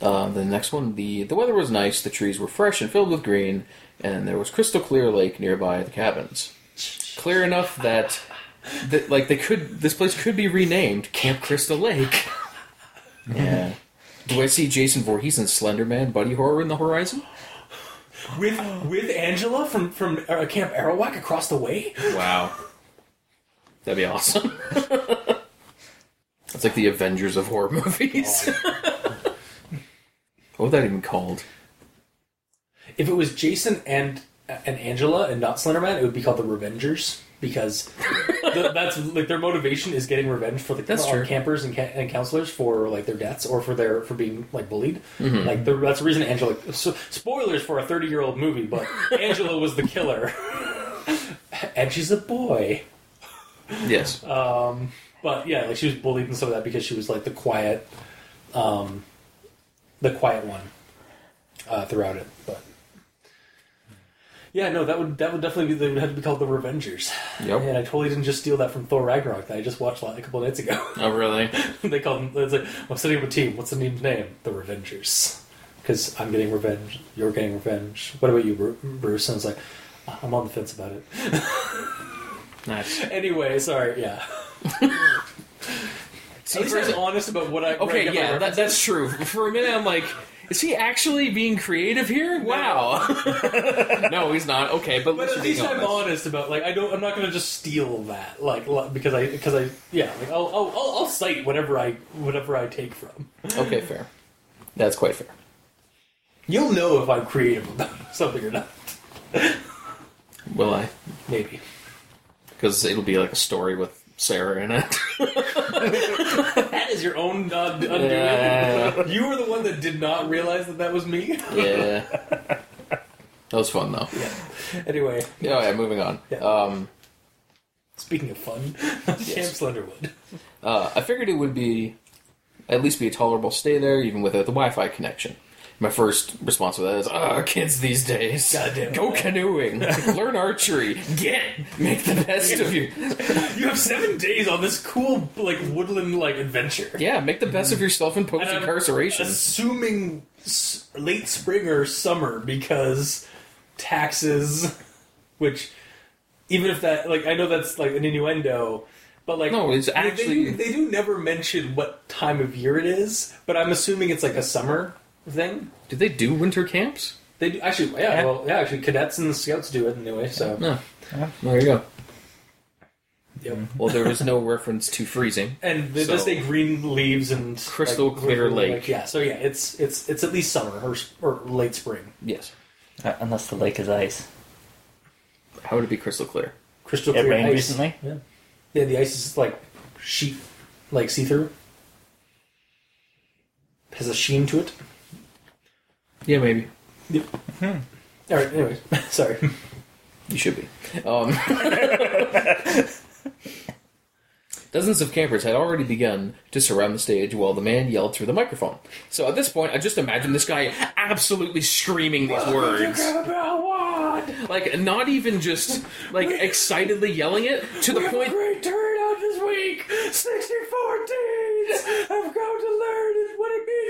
Speaker 3: Uh, the next one, the the weather was nice, the trees were fresh and filled with green, and there was crystal clear lake nearby the cabins. Clear enough that, that like they could this place could be renamed Camp Crystal Lake. Yeah. Do I see Jason Voorhees and Slender Man Buddy Horror in the horizon?
Speaker 1: With with Angela from from uh, Camp Arawak across the way.
Speaker 3: Wow. That'd be awesome. It's like the Avengers of horror movies. what would that even called?
Speaker 1: If it was Jason and and Angela and not Slenderman, it would be called the Revengers because the, that's like their motivation is getting revenge for the
Speaker 3: That's
Speaker 1: campers and, ca- and counselors for like their deaths or for their for being like bullied.
Speaker 3: Mm-hmm.
Speaker 1: Like the, that's the reason Angela. So, spoilers for a thirty year old movie, but Angela was the killer, and she's a boy.
Speaker 3: Yes.
Speaker 1: But yeah, like she was bullied and some of that because she was like the quiet, um, the quiet one uh, throughout it. But yeah, no, that would that would definitely be they would have to be called the Revengers.
Speaker 3: Yep.
Speaker 1: And I totally didn't just steal that from Thor Ragnarok that I just watched like, a couple nights ago.
Speaker 3: Oh, really?
Speaker 1: they called them. It's like I'm setting up a team. What's the team's name? The Revengers. Because I'm getting revenge. You're getting revenge. What about you, Bruce? And it's like I'm on the fence about it.
Speaker 3: Nice.
Speaker 1: Anyway, sorry. Yeah. At least I was honest about what I.
Speaker 3: Okay, yeah, that, that's true. For a minute, I'm like, is he actually being creative here? Wow. no, he's not. Okay, but,
Speaker 1: But at least I'm
Speaker 3: honest.
Speaker 1: honest about like I don't. I'm not going to just steal that like because I because I yeah like I'll I'll, I'll, I'll cite whatever I whatever I take from.
Speaker 3: Okay, fair. That's quite fair.
Speaker 1: You'll know if I'm creative about something or not.
Speaker 3: Will I?
Speaker 1: Maybe.
Speaker 3: Because it'll be like a story with Sarah in it.
Speaker 1: That is your own uh, undoing.
Speaker 3: Yeah.
Speaker 1: You were the one that did not realize that that was me.
Speaker 3: yeah. That was fun, though. Yeah.
Speaker 1: anyway,
Speaker 3: Yeah, yeah, moving on.
Speaker 1: Yeah.
Speaker 3: Um,
Speaker 1: speaking of fun, Camp Slenderwood.
Speaker 3: Uh, I figured it would be at least be a tolerable stay there, even without the Wi-Fi connection. My first response to that is, "Ah, kids these days,
Speaker 1: Goddamn.
Speaker 3: go canoeing, learn archery, get make the best of you.
Speaker 1: You have seven days on this cool like woodland like adventure.
Speaker 3: yeah, make the best of yourself in post incarceration.
Speaker 1: Assuming s- late spring or summer because taxes, which even if that like I know that's like an innuendo, but like
Speaker 3: No, it's
Speaker 1: they- they,
Speaker 3: actually-
Speaker 1: do, they do never mention what time of year it is, but I'm assuming it's like a summer thing.
Speaker 3: Did they do winter camps?
Speaker 1: They do, actually, yeah,
Speaker 2: Yeah.
Speaker 1: well, yeah, actually, cadets and scouts do it anyway. So,
Speaker 3: No. There you go.
Speaker 1: Yep.
Speaker 3: Well, there was no reference to freezing.
Speaker 1: and they
Speaker 3: So-
Speaker 1: just say green leaves and
Speaker 3: Crystal
Speaker 1: like,
Speaker 3: clear
Speaker 1: river,
Speaker 3: lake.
Speaker 1: like, yeah, so yeah, it's it's it's at least summer or, s- or late spring.
Speaker 3: Yes.
Speaker 2: Uh, unless the lake is ice.
Speaker 3: How would it be crystal clear?
Speaker 1: Crystal clear
Speaker 2: It
Speaker 1: clear
Speaker 2: rained
Speaker 1: ice.
Speaker 2: recently.
Speaker 1: Yeah, yeah, the ice is like sheet, like see through. Has a sheen to it.
Speaker 3: Yeah, maybe.
Speaker 1: Yep. All right. Anyways, sorry.
Speaker 3: You should be. Um, Dozens of campers had already begun to surround the stage while the man yelled through the microphone. So at this point, I just imagine this guy absolutely screaming these words. Like, not even just, like, excitedly yelling it, to the point.
Speaker 1: great turnout this week. Sixty-four teams have come to learn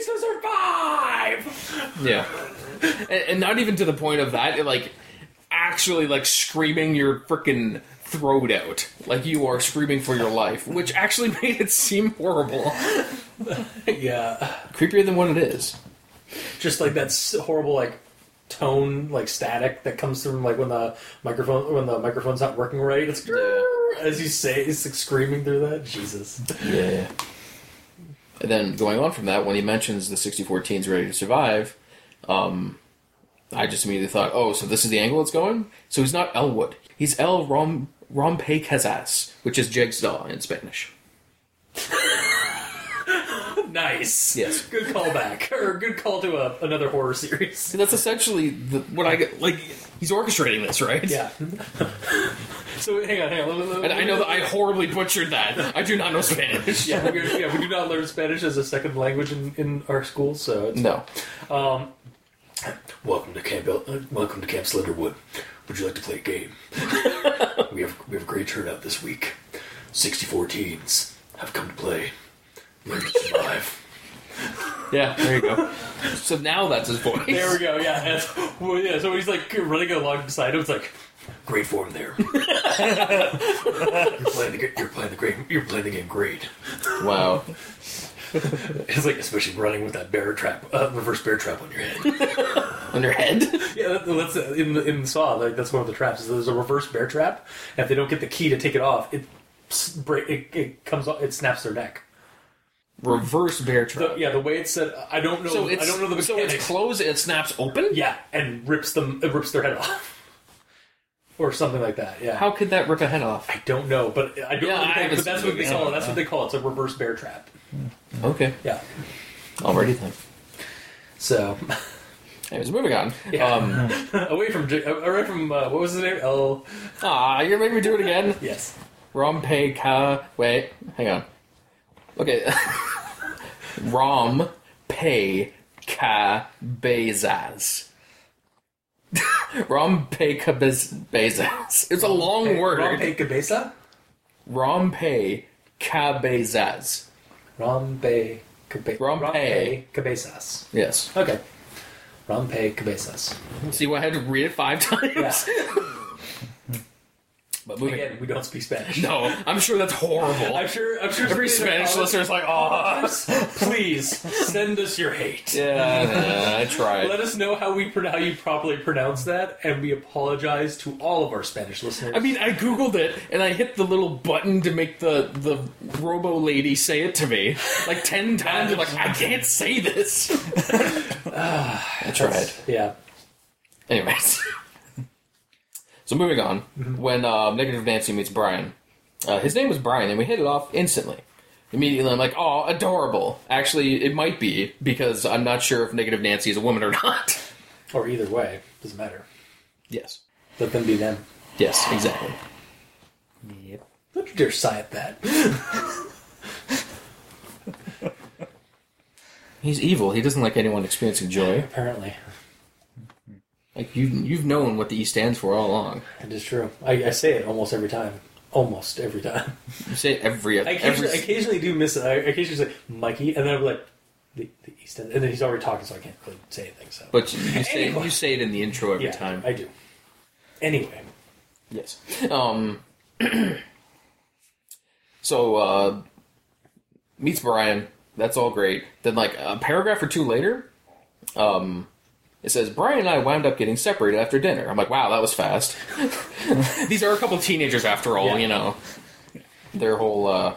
Speaker 1: what it means to survive.
Speaker 3: Yeah. And, and not even to the point of that, like, actually, like, screaming your freaking throat out. Like, you are screaming for your life, which actually made it seem horrible.
Speaker 1: Yeah,
Speaker 3: Creepier than what it is.
Speaker 1: just like that horrible like tone, like static that comes from like when the microphone when the microphone's not working right. It's as you say, it's like screaming through that. Jesus.
Speaker 3: Yeah. And then going on from that, when he mentions the 64 teens ready to survive, um, I just immediately thought, oh, so this is the angle it's going? So he's not Elwood. He's El Rom Rompe Casas, which is Jigsaw in Spanish.
Speaker 1: Nice.
Speaker 3: Yes.
Speaker 1: Good callback or good call to a, another horror series.
Speaker 3: That's essentially the, what I get. Like, he's orchestrating this, right?
Speaker 1: Yeah. so hang on, hang on. Let- let-
Speaker 3: And I know that I horribly butchered that. I do not know Spanish.
Speaker 1: Yeah, we, yeah, we do not learn Spanish as a second language in, in our schools, so it's
Speaker 3: No.
Speaker 1: Welcome to Camp. El- uh, welcome to Camp Slenderwood. Would you like to play a game? we have we have a great turnout this week. Sixty-four teens have come to play. Learn to survive.
Speaker 3: Yeah, there you go. So now that's his voice.
Speaker 1: there we go. Yeah, and, well, yeah. So he's like running along beside him. It's like great form there. you're playing the g- you're playing the great you're playing the game great.
Speaker 3: Wow.
Speaker 1: It's like especially running with that bear trap, uh, reverse bear trap on your head.
Speaker 3: On your head?
Speaker 1: Yeah, that, that's uh, in the, in Saw. Like that's one of the traps. Is there's a reverse bear trap, and if they don't get the key to take it off, it break. It, it comes off. It snaps their neck.
Speaker 3: Reverse bear trap.
Speaker 1: The, yeah, the way it's said, I don't know.
Speaker 3: So
Speaker 1: I don't know the mechanics.
Speaker 3: so
Speaker 1: mechanics.
Speaker 3: it's closed and it snaps open?
Speaker 1: yeah, and rips them. It rips their head off, or something like that. Yeah.
Speaker 3: How could that rip a head off?
Speaker 1: I don't know, but I don't
Speaker 3: Yeah,
Speaker 1: know. The
Speaker 3: I
Speaker 1: but that's what they call it. That's what they call it. It's a reverse bear trap.
Speaker 3: Okay.
Speaker 1: Yeah.
Speaker 3: Alrighty then.
Speaker 1: So
Speaker 3: Anyways, moving on.
Speaker 1: Yeah.
Speaker 3: Um,
Speaker 1: away from J- away from uh, what was his name? L.
Speaker 3: ah, you're making me do it again.
Speaker 1: Yes.
Speaker 3: Rompe ka. Wait, hang on. Okay. Rom ka bezaz. Rompe ka bez- bezaz. It's a long word.
Speaker 1: Rompe Cabeza.
Speaker 3: Rompe ka bezaz.
Speaker 1: Rompe Cabe-
Speaker 3: Rompe.
Speaker 1: Cabezas.
Speaker 3: Yes.
Speaker 1: Okay. Rompe Cabezas.
Speaker 3: See, I had to read it five times.
Speaker 1: Yeah.
Speaker 3: But moving.
Speaker 1: Again, we don't speak Spanish.
Speaker 3: No, I'm sure that's horrible.
Speaker 1: I'm sure. I'm sure.
Speaker 3: Every Spanish
Speaker 1: our
Speaker 3: listener's like, oh.
Speaker 1: Please send us your hate.
Speaker 3: Yeah, I tried.
Speaker 1: Let us know how we how you properly pronounce that, and we apologize to all of our Spanish listeners.
Speaker 3: I mean, I googled it and I hit the little button to make the the robo lady say it to me like ten times. I'm like, I can't say this. Ah, I tried.
Speaker 1: yeah.
Speaker 3: Anyways, so moving on. When uh, Negative Nancy meets Brian, uh, his name was Brian, and we hit it off instantly. Immediately, I'm like, "Oh, adorable." Actually, it might be because I'm not sure if Negative Nancy is a woman or not.
Speaker 1: Or either way, doesn't matter.
Speaker 3: yes.
Speaker 1: Let them be them.
Speaker 3: Yes, exactly.
Speaker 2: Yep.
Speaker 1: Don't you dare sigh at that.
Speaker 3: He's evil. He doesn't like anyone experiencing joy.
Speaker 1: Apparently,
Speaker 3: Like you, you've known what the E stands for all along.
Speaker 1: it is true. I, I say it almost every time. Almost every time.
Speaker 3: You say it every
Speaker 1: I occasionally, I occasionally do miss it. I occasionally say Mikey, and then I'm like the, the East End, and then he's already talking, so I can't really say anything. So,
Speaker 3: But you you say
Speaker 1: Anyway.
Speaker 3: you say it in the intro every
Speaker 1: yeah,
Speaker 3: time.
Speaker 1: I do. Anyway,
Speaker 3: Yes. Um. so uh, meets Brian. That's all great. Then, like a paragraph or two later, um, it says Brian and I wound up getting separated after dinner. I'm like, wow, that was fast. These are a couple teenagers after all,
Speaker 1: Yeah.
Speaker 3: you know. Their whole uh,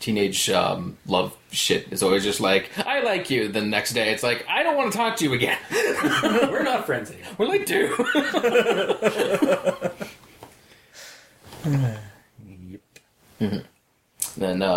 Speaker 3: teenage um, love shit is always just like, I like you. The next day, it's like, I don't want to talk to you again.
Speaker 1: we're not friends anymore.
Speaker 3: We're like, dude.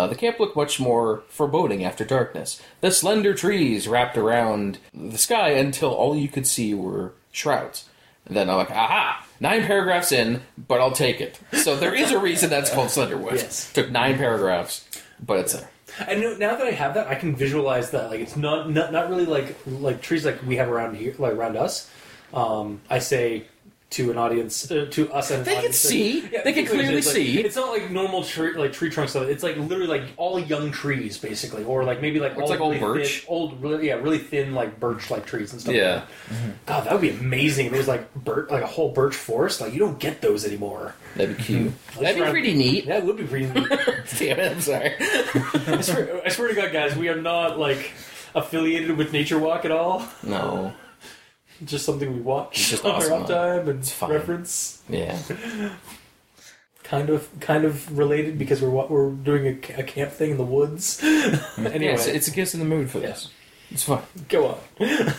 Speaker 3: Uh, the camp looked much more foreboding after darkness. The slender trees wrapped around the sky until all you could see were shrouds. And then I'm like, aha! Nine paragraphs in, but I'll take it. So there is a reason that's called Slenderwood.
Speaker 1: Yes.
Speaker 3: Took nine paragraphs, but it's there.
Speaker 1: And now that I have that, I can visualize that. Like it's not not, not really like like trees like we have around here, like around us. Um, I say to an audience, uh, to us
Speaker 3: They can see. They can
Speaker 1: it's
Speaker 3: clearly
Speaker 1: like-
Speaker 3: see.
Speaker 1: It's not like normal tree like tree trunk stuff. It's like literally like all young trees, basically, or like maybe like
Speaker 3: It's like old
Speaker 1: really
Speaker 3: birch.
Speaker 1: thin, old really, yeah, really thin like birch like trees and stuff.
Speaker 3: Yeah.
Speaker 1: like that. God, that would be amazing. If there was like birch, like a whole birch forest. Like you don't get those anymore.
Speaker 3: That'd be cute. That'd be pretty neat.
Speaker 1: That would be pretty. neat.
Speaker 3: Damn it, I'm sorry.
Speaker 1: I swear, I swear to God, guys, we are not like affiliated with Nature Walk at all.
Speaker 3: No.
Speaker 1: Just something we watch
Speaker 3: It's just
Speaker 1: on
Speaker 3: awesome,
Speaker 1: our off time and
Speaker 3: fine.
Speaker 1: reference.
Speaker 3: Yeah.
Speaker 1: Kind of, kind of related because we're we're doing a, a camp thing in the woods. anyway,
Speaker 3: Yeah, it's, it's against in the mood for this. It's fine.
Speaker 1: go on.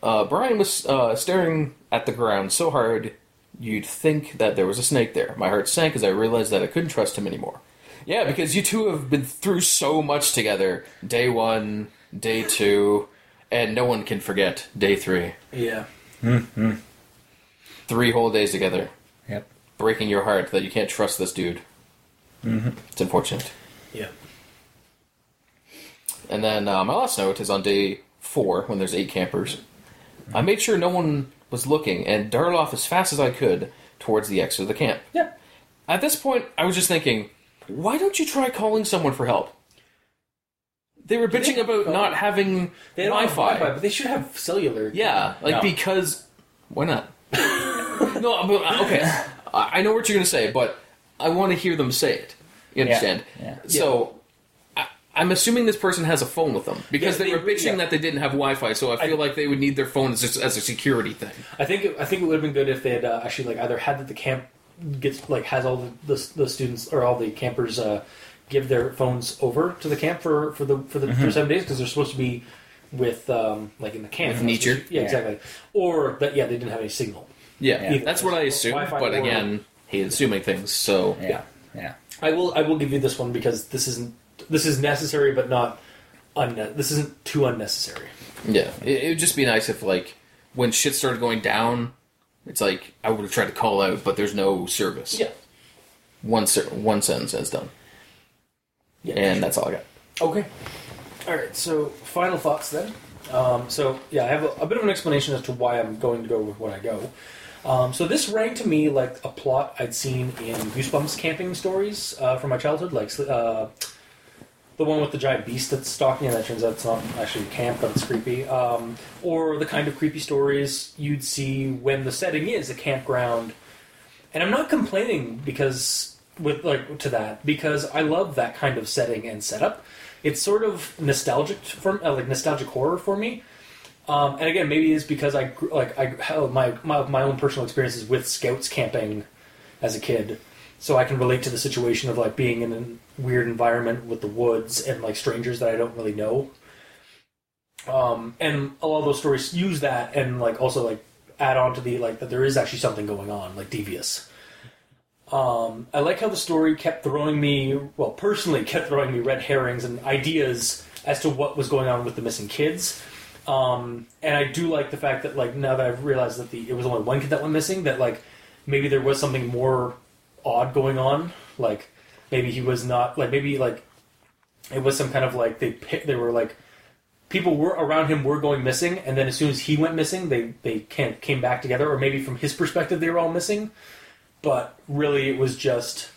Speaker 3: Uh, Brian was uh, staring at the ground so hard you'd think that there was a snake there. My heart sank as I realized that I couldn't trust him anymore. Yeah, because you two have been through so much together. Day one, day two, and no one can forget day three.
Speaker 1: Yeah, Hmm.
Speaker 3: Three whole days together,
Speaker 2: Yep.
Speaker 3: breaking your heart that you can't trust this dude. Mm-hmm. It's unfortunate.
Speaker 1: yeah.
Speaker 3: And then uh, my last note is on day four when there's eight campers. I made sure no one was looking and darted off as fast as I could towards the exit of the camp.
Speaker 1: Yeah.
Speaker 3: At this point, I was just thinking, why don't you try calling someone for help? They were bitching
Speaker 1: have
Speaker 3: about
Speaker 1: phone?
Speaker 3: not having
Speaker 1: They don't have
Speaker 3: Wi-Fi.
Speaker 1: Wi-Fi, but they should have cellular.
Speaker 3: Yeah, like
Speaker 1: No.
Speaker 3: because why not? no, but, uh, okay. I I know what you're going to say, but I want to hear them say it. You understand?
Speaker 2: yeah.
Speaker 3: So I, I'm assuming this person has a phone with them because
Speaker 1: Yeah,
Speaker 3: they,
Speaker 1: they-
Speaker 3: were bitching
Speaker 1: yeah.
Speaker 3: that they didn't have Wi-Fi. So I feel like they would need their phone as, as a security thing.
Speaker 1: I think it, I think it would have been good if they had uh, actually like either had that the camp gets like has all the, the, the students or all the campers uh, give their phones over to the camp for for the for the for seven days because they're supposed to be with um, like in the camp
Speaker 3: With nature?
Speaker 1: Yeah,
Speaker 2: Yeah.
Speaker 1: exactly. Or that yeah they didn't have any signal.
Speaker 3: Yeah,
Speaker 2: Yeah.
Speaker 3: that's what I assume.
Speaker 1: Wi-Fi
Speaker 3: But again, he's assuming things. So
Speaker 2: Yeah. Yeah.
Speaker 1: I will I will give you this one because this isn't this is necessary but not unne- this isn't too unnecessary.
Speaker 3: yeah, it, it would just be nice if like when shit started going down, it's like I would have tried to call out, but there's no service.
Speaker 1: Yeah.
Speaker 3: One ser- one sentence is done,
Speaker 1: Yeah.
Speaker 3: and that's all I got.
Speaker 1: Okay. All right. So final thoughts then. Um, so yeah, I have a, a bit of an explanation as to why I'm going to go with what I go. Um, so this rang to me like a plot I'd seen in Goosebumps camping stories uh, from my childhood, like uh, the one with the giant beast that's stalking, and that turns out it's not actually a camp, but it's creepy. Um, or the kind of creepy stories you'd see when the setting is a campground. And I'm not complaining because with like to that because I love that kind of setting and setup. It's sort of nostalgic for uh, like nostalgic horror for me. Um, and again, maybe it's because I like I have my, my my own personal experiences with scouts camping as a kid, so I can relate to the situation of like being in a weird environment with the woods and like strangers that I don't really know. Um, and a lot of those stories use that and like also like add on to the like that there is actually something going on like devious. Um, I like how the story kept throwing me, well, personally kept throwing me red herrings and ideas as to what was going on with the missing kids. Um, and I do like the fact that, like, now that I've realized that the it was only one kid that went missing, that like maybe there was something more odd going on. Like maybe he was not like maybe like it was some kind of like they they were like people were around him were going missing, and then as soon as he went missing, they they came came back together, or maybe from his perspective, they were all missing. But really, it was just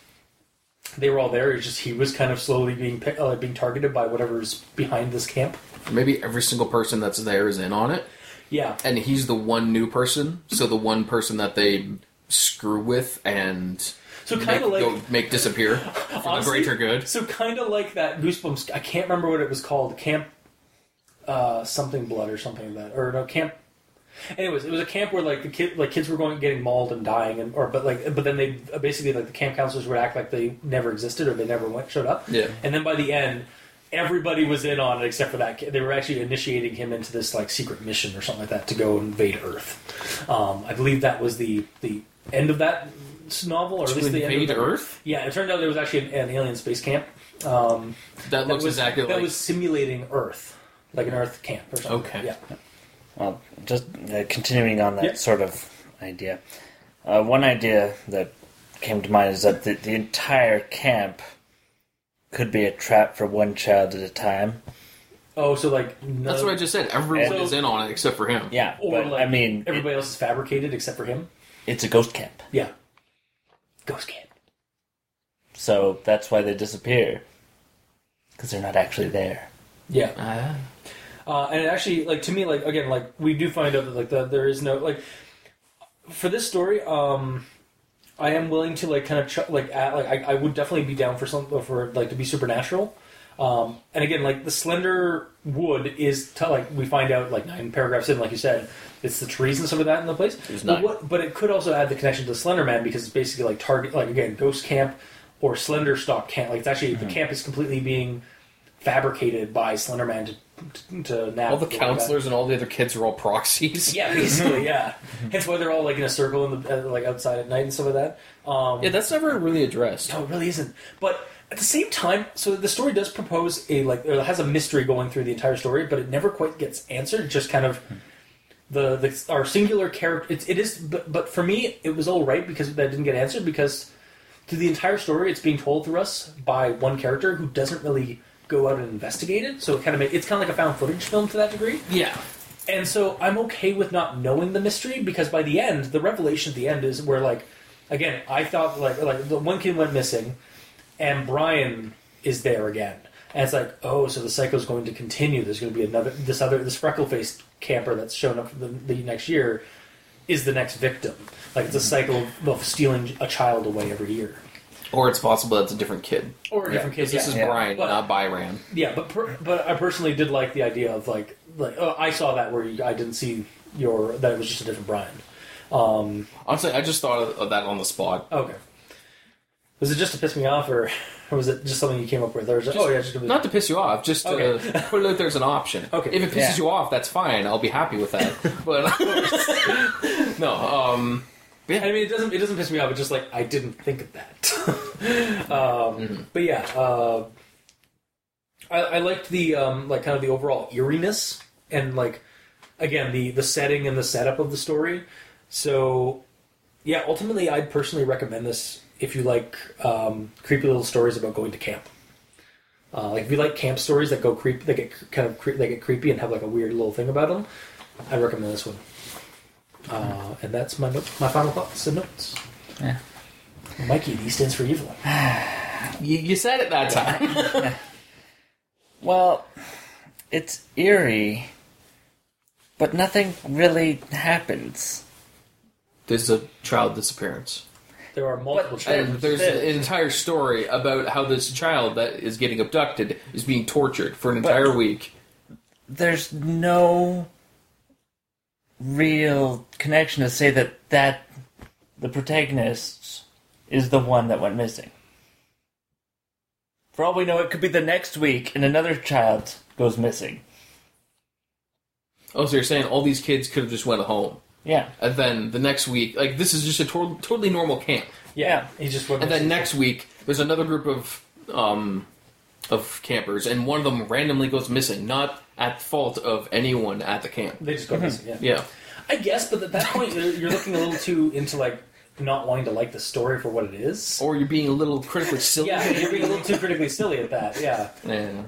Speaker 1: they were all there. It's just he was kind of slowly being pick, uh, being targeted by whatever's behind this camp.
Speaker 3: Maybe every single person that's there is in on it,
Speaker 1: Yeah,
Speaker 3: and he's the one new person. So the one person that they screw with and
Speaker 1: so kind of like
Speaker 3: go, make disappear for the greater good.
Speaker 1: So kind of like that Goosebumps. I can't remember what it was called. Camp uh, something blood or something like that, or no camp. Anyways, it was a camp where like the kid, like kids were going getting mauled and dying, and or but like but then they basically like the camp counselors would act like they never existed or they never went showed up.
Speaker 3: Yeah.
Speaker 1: And then by the end, everybody was in on it except for that kid. They were actually initiating him into this like secret mission or something like that to go invade Earth. Um, I believe that was the the end of that novel, or at least the end
Speaker 3: invade
Speaker 1: of the,
Speaker 3: Earth?
Speaker 1: Yeah, it turned out there was actually an, an alien space camp. Um,
Speaker 3: That
Speaker 1: that
Speaker 3: looks
Speaker 1: was
Speaker 3: exactly
Speaker 1: that
Speaker 3: like
Speaker 1: was simulating Earth, like an Earth camp or something.
Speaker 3: Okay.
Speaker 1: Yeah.
Speaker 2: Well, just uh, continuing on that
Speaker 1: Yeah.
Speaker 2: sort of idea. Uh, one idea that came to mind is that the, the entire camp could be a trap for one child at a time.
Speaker 1: Oh, so like none
Speaker 3: That's what I just said. Everyone
Speaker 1: So-
Speaker 3: is in on it except for him.
Speaker 2: Yeah,
Speaker 1: Or
Speaker 2: but
Speaker 1: like
Speaker 2: I mean,
Speaker 1: everybody else is fabricated except for him.
Speaker 2: it's a ghost camp,
Speaker 1: Yeah. Ghost camp.
Speaker 2: so that's why they disappear because they're not actually there.
Speaker 1: Yeah.
Speaker 3: Ah.
Speaker 1: Uh, and it actually, like to me, like again, like we do find out that like the, there is no like for this story. Um, I am willing to like kind of ch- like add, like I, I would definitely be down for some for like to be supernatural. Um, and again, like the slender wood is to, like we find out like nine paragraphs in, like you said, it's the trees and some of that in the place. But what? But it could also add the connection to Slender Man because it's basically like target, like again, Ghost Camp or Slender Stalk Camp. Like it's actually the camp is completely being fabricated by Slender Man to to, nap
Speaker 3: All the
Speaker 1: or like that.
Speaker 3: counselors and all the other kids are all proxies.
Speaker 1: Yeah, basically, yeah. Hence why they're all like in a circle in the uh, like outside at night and stuff like that. Um,
Speaker 3: Yeah, that's never really addressed.
Speaker 1: no, it really isn't. But at the same time, so the story does propose a like or has a mystery going through the entire story, but it never quite gets answered. It just kind of the the our singular character. It, it is, but but for me, it was all right because that didn't get answered because through the entire story, it's being told through us by one character who doesn't really go out and investigate it. So it kind of make, it's kind of like a found footage film to that degree.
Speaker 3: Yeah.
Speaker 1: And so I'm okay with not knowing the mystery because by the end, the revelation at the end is where like, again, I thought like like the one kid went missing, and Brian is there again, and it's like, oh, so the cycle's going to continue. There's going to be another this other this freckle faced camper that's shown up the, the next year is the next victim. Like it's a mm-hmm. cycle of, of stealing a child away every year,
Speaker 3: Or it's possible that's a different kid.
Speaker 1: or a different kid.
Speaker 3: This is
Speaker 1: yeah.
Speaker 3: Brian,
Speaker 1: But-
Speaker 3: not Byram.
Speaker 1: Yeah, but per, but I personally did like the idea of like like oh, I saw that where you, I didn't see your that it was just a different Brian. Um,
Speaker 3: Honestly, I just thought of that on the spot.
Speaker 1: okay, was it just to piss me off, or, or was it just something you came up with? Or was it, oh yeah, just gonna be-
Speaker 3: Not to piss you off, just to
Speaker 1: Okay.
Speaker 3: put it out there as an option.
Speaker 1: Okay.
Speaker 3: If it pisses
Speaker 2: Yeah.
Speaker 3: you off, that's fine. I'll be happy with that. but no, um,
Speaker 1: I mean, it doesn't it doesn't piss me off. It's just like I didn't think of that. um, But yeah, uh, I, I liked the um, like kind of the overall eeriness and like again the the setting and the setup of the story. So yeah, ultimately, I'd personally recommend this if you like um, creepy little stories about going to camp. Uh, like if you like camp stories that go creep, they get kind of cre- they get creepy and have like a weird little thing about them. I recommend this one. Uh, and that's my note, my final thoughts and notes.
Speaker 2: Yeah.
Speaker 1: Mikey, D stands for evil.
Speaker 3: you, you said it that time.
Speaker 2: Well, it's eerie, but nothing really happens.
Speaker 3: There's a child disappearance.
Speaker 1: There are multiple
Speaker 3: And
Speaker 1: children.
Speaker 3: there's an entire story about how this child that is getting abducted is being tortured for an entire week.
Speaker 2: There's no real connection to say that that the protagonist is the one that went missing. For all we know, it could be the next week and another child goes missing.
Speaker 3: Oh, so you're saying all these kids could have just went home,
Speaker 2: Yeah.
Speaker 3: and then the next week, like this is just a to- totally normal camp,
Speaker 1: yeah, he just went.
Speaker 3: and then next week there's another group of um of campers, and one of them randomly goes missing, not at fault of anyone at the camp.
Speaker 1: they just go mm-hmm. missing. Yeah.
Speaker 3: Yeah,
Speaker 1: I guess, but at that point, you're, you're looking a little too into like not wanting to like the story for what it is.
Speaker 3: or you're being a little critically silly.
Speaker 1: Yeah, you're being a little too critically silly at that. Yeah.
Speaker 3: Yeah.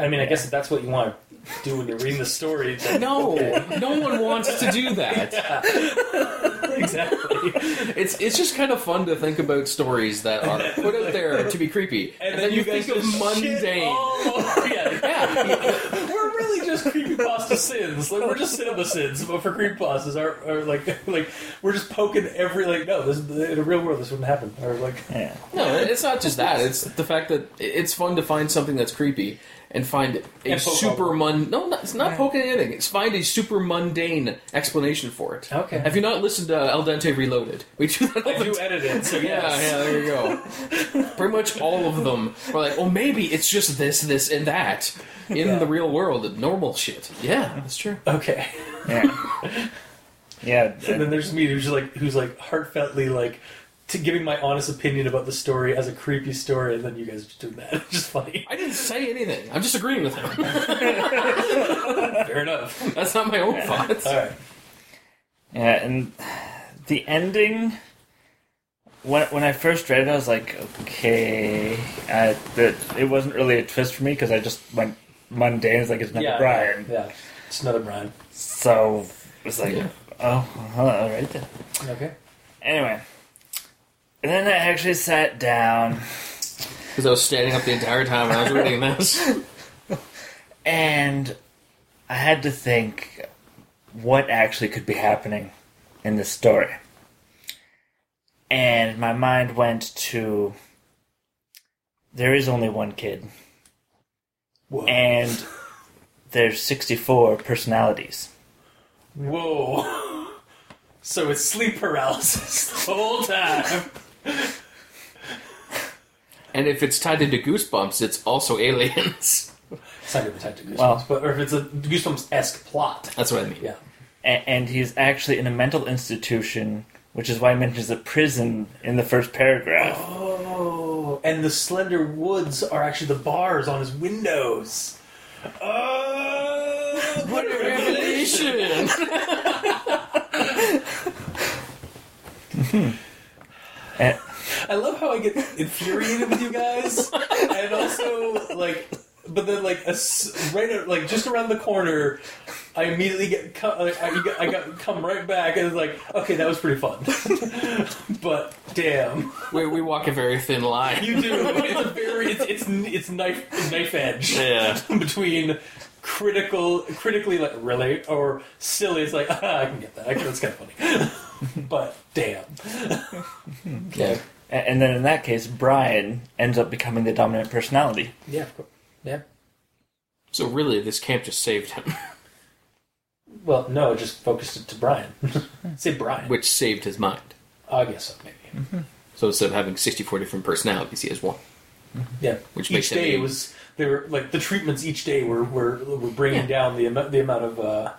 Speaker 1: I mean, I guess if that's what you want to do when you're reading the story, then
Speaker 3: No,
Speaker 1: okay.
Speaker 3: no one wants to do that.
Speaker 1: exactly.
Speaker 3: It's it's just kind of fun to think about stories that are put out there to be creepy, and, then, you, think of
Speaker 1: just
Speaker 3: mundane.
Speaker 1: all over- yeah,
Speaker 3: Yeah,
Speaker 1: we're really just creepypasta sins. Like we're just CinemaSins, but for creepypastas are, are like like we're just poking every like no, this in a real world this wouldn't happen. Or like
Speaker 2: Yeah.
Speaker 3: no, it's not just that. It's the fact that it's fun to find something that's creepy and find a
Speaker 1: And
Speaker 3: super
Speaker 1: all-
Speaker 3: mun. No, not, it's not poking anything. It's find a super mundane explanation for it.
Speaker 1: Okay.
Speaker 3: Have you not listened to Al Dente Reloaded? We do that all
Speaker 1: I
Speaker 3: the
Speaker 1: do
Speaker 3: time.
Speaker 1: edit it, so
Speaker 3: Yeah,
Speaker 1: yes.
Speaker 3: yeah, there you go. Pretty much all of them are like, oh, maybe it's just this, this, and that in
Speaker 1: Yeah.
Speaker 3: the real world, normal shit. Yeah, that's true.
Speaker 1: Okay.
Speaker 2: Yeah. Yeah.
Speaker 1: And then there's me who's like who's like heartfeltly like to giving my honest opinion about the story as a creepy story, and then you guys are just doing that. It's just funny.
Speaker 3: I didn't say anything. I'm just agreeing with him.
Speaker 1: Fair enough.
Speaker 3: That's not my own thoughts.
Speaker 1: All right.
Speaker 2: Yeah, and the ending. When when I first read it, I was like, okay, uh, that it wasn't really a twist for me because I just went mundane. It's like it's another
Speaker 1: Yeah.
Speaker 2: Brian,
Speaker 1: Yeah. It's another Brian.
Speaker 2: so it was like,
Speaker 3: Yeah.
Speaker 2: oh, well, all right then.
Speaker 1: Okay.
Speaker 2: Anyway, and then I actually sat down
Speaker 3: Because I was standing up the entire time when I was reading this.
Speaker 2: and I had to think what actually could be happening in this story. And my mind went to there is only one kid,
Speaker 1: Whoa.
Speaker 2: and there's 64 personalities.
Speaker 1: Whoa. So it's sleep paralysis the whole time.
Speaker 3: And if it's tied into Goosebumps, it's also aliens.
Speaker 1: It's not really tied to Goosebumps,
Speaker 2: Well-
Speaker 1: but or if it's a Goosebumps esque plot.
Speaker 3: That's what I mean.
Speaker 1: Yeah.
Speaker 2: A- and he's actually in a mental institution, which is why he mentions a prison in the first paragraph.
Speaker 1: Oh, and the slender woods are actually the bars on his windows. Oh, what a revelation!
Speaker 2: And-
Speaker 1: I love how I get infuriated with you guys, and also like, but then like a s right at, like just around the corner, I immediately get co- like, I, got, I got come right back and it's like, okay, that was pretty fun, but damn,
Speaker 3: We, we walk a very thin line.
Speaker 1: you do. It's a very it's it's, it's knife knife edge
Speaker 3: Yeah.
Speaker 1: between critical critically like really or silly. It's like ah, I can get that. I that's kind of funny, but damn.
Speaker 3: Okay.
Speaker 2: A- And then in that case, Brian ends up becoming the dominant personality.
Speaker 1: Yeah, of course. yeah.
Speaker 3: So really, this camp just saved him,
Speaker 1: Well, no, it just focused it to Brian. Say Brian.
Speaker 3: which saved his mind.
Speaker 1: I guess so, maybe.
Speaker 3: So instead of having 64 different personalities, he has one.
Speaker 1: Yeah.
Speaker 3: Which
Speaker 1: each
Speaker 3: makes him
Speaker 1: day
Speaker 3: a-
Speaker 1: was they were like the treatments each day were were, were bringing
Speaker 3: Yeah.
Speaker 1: down the amount the amount of uh,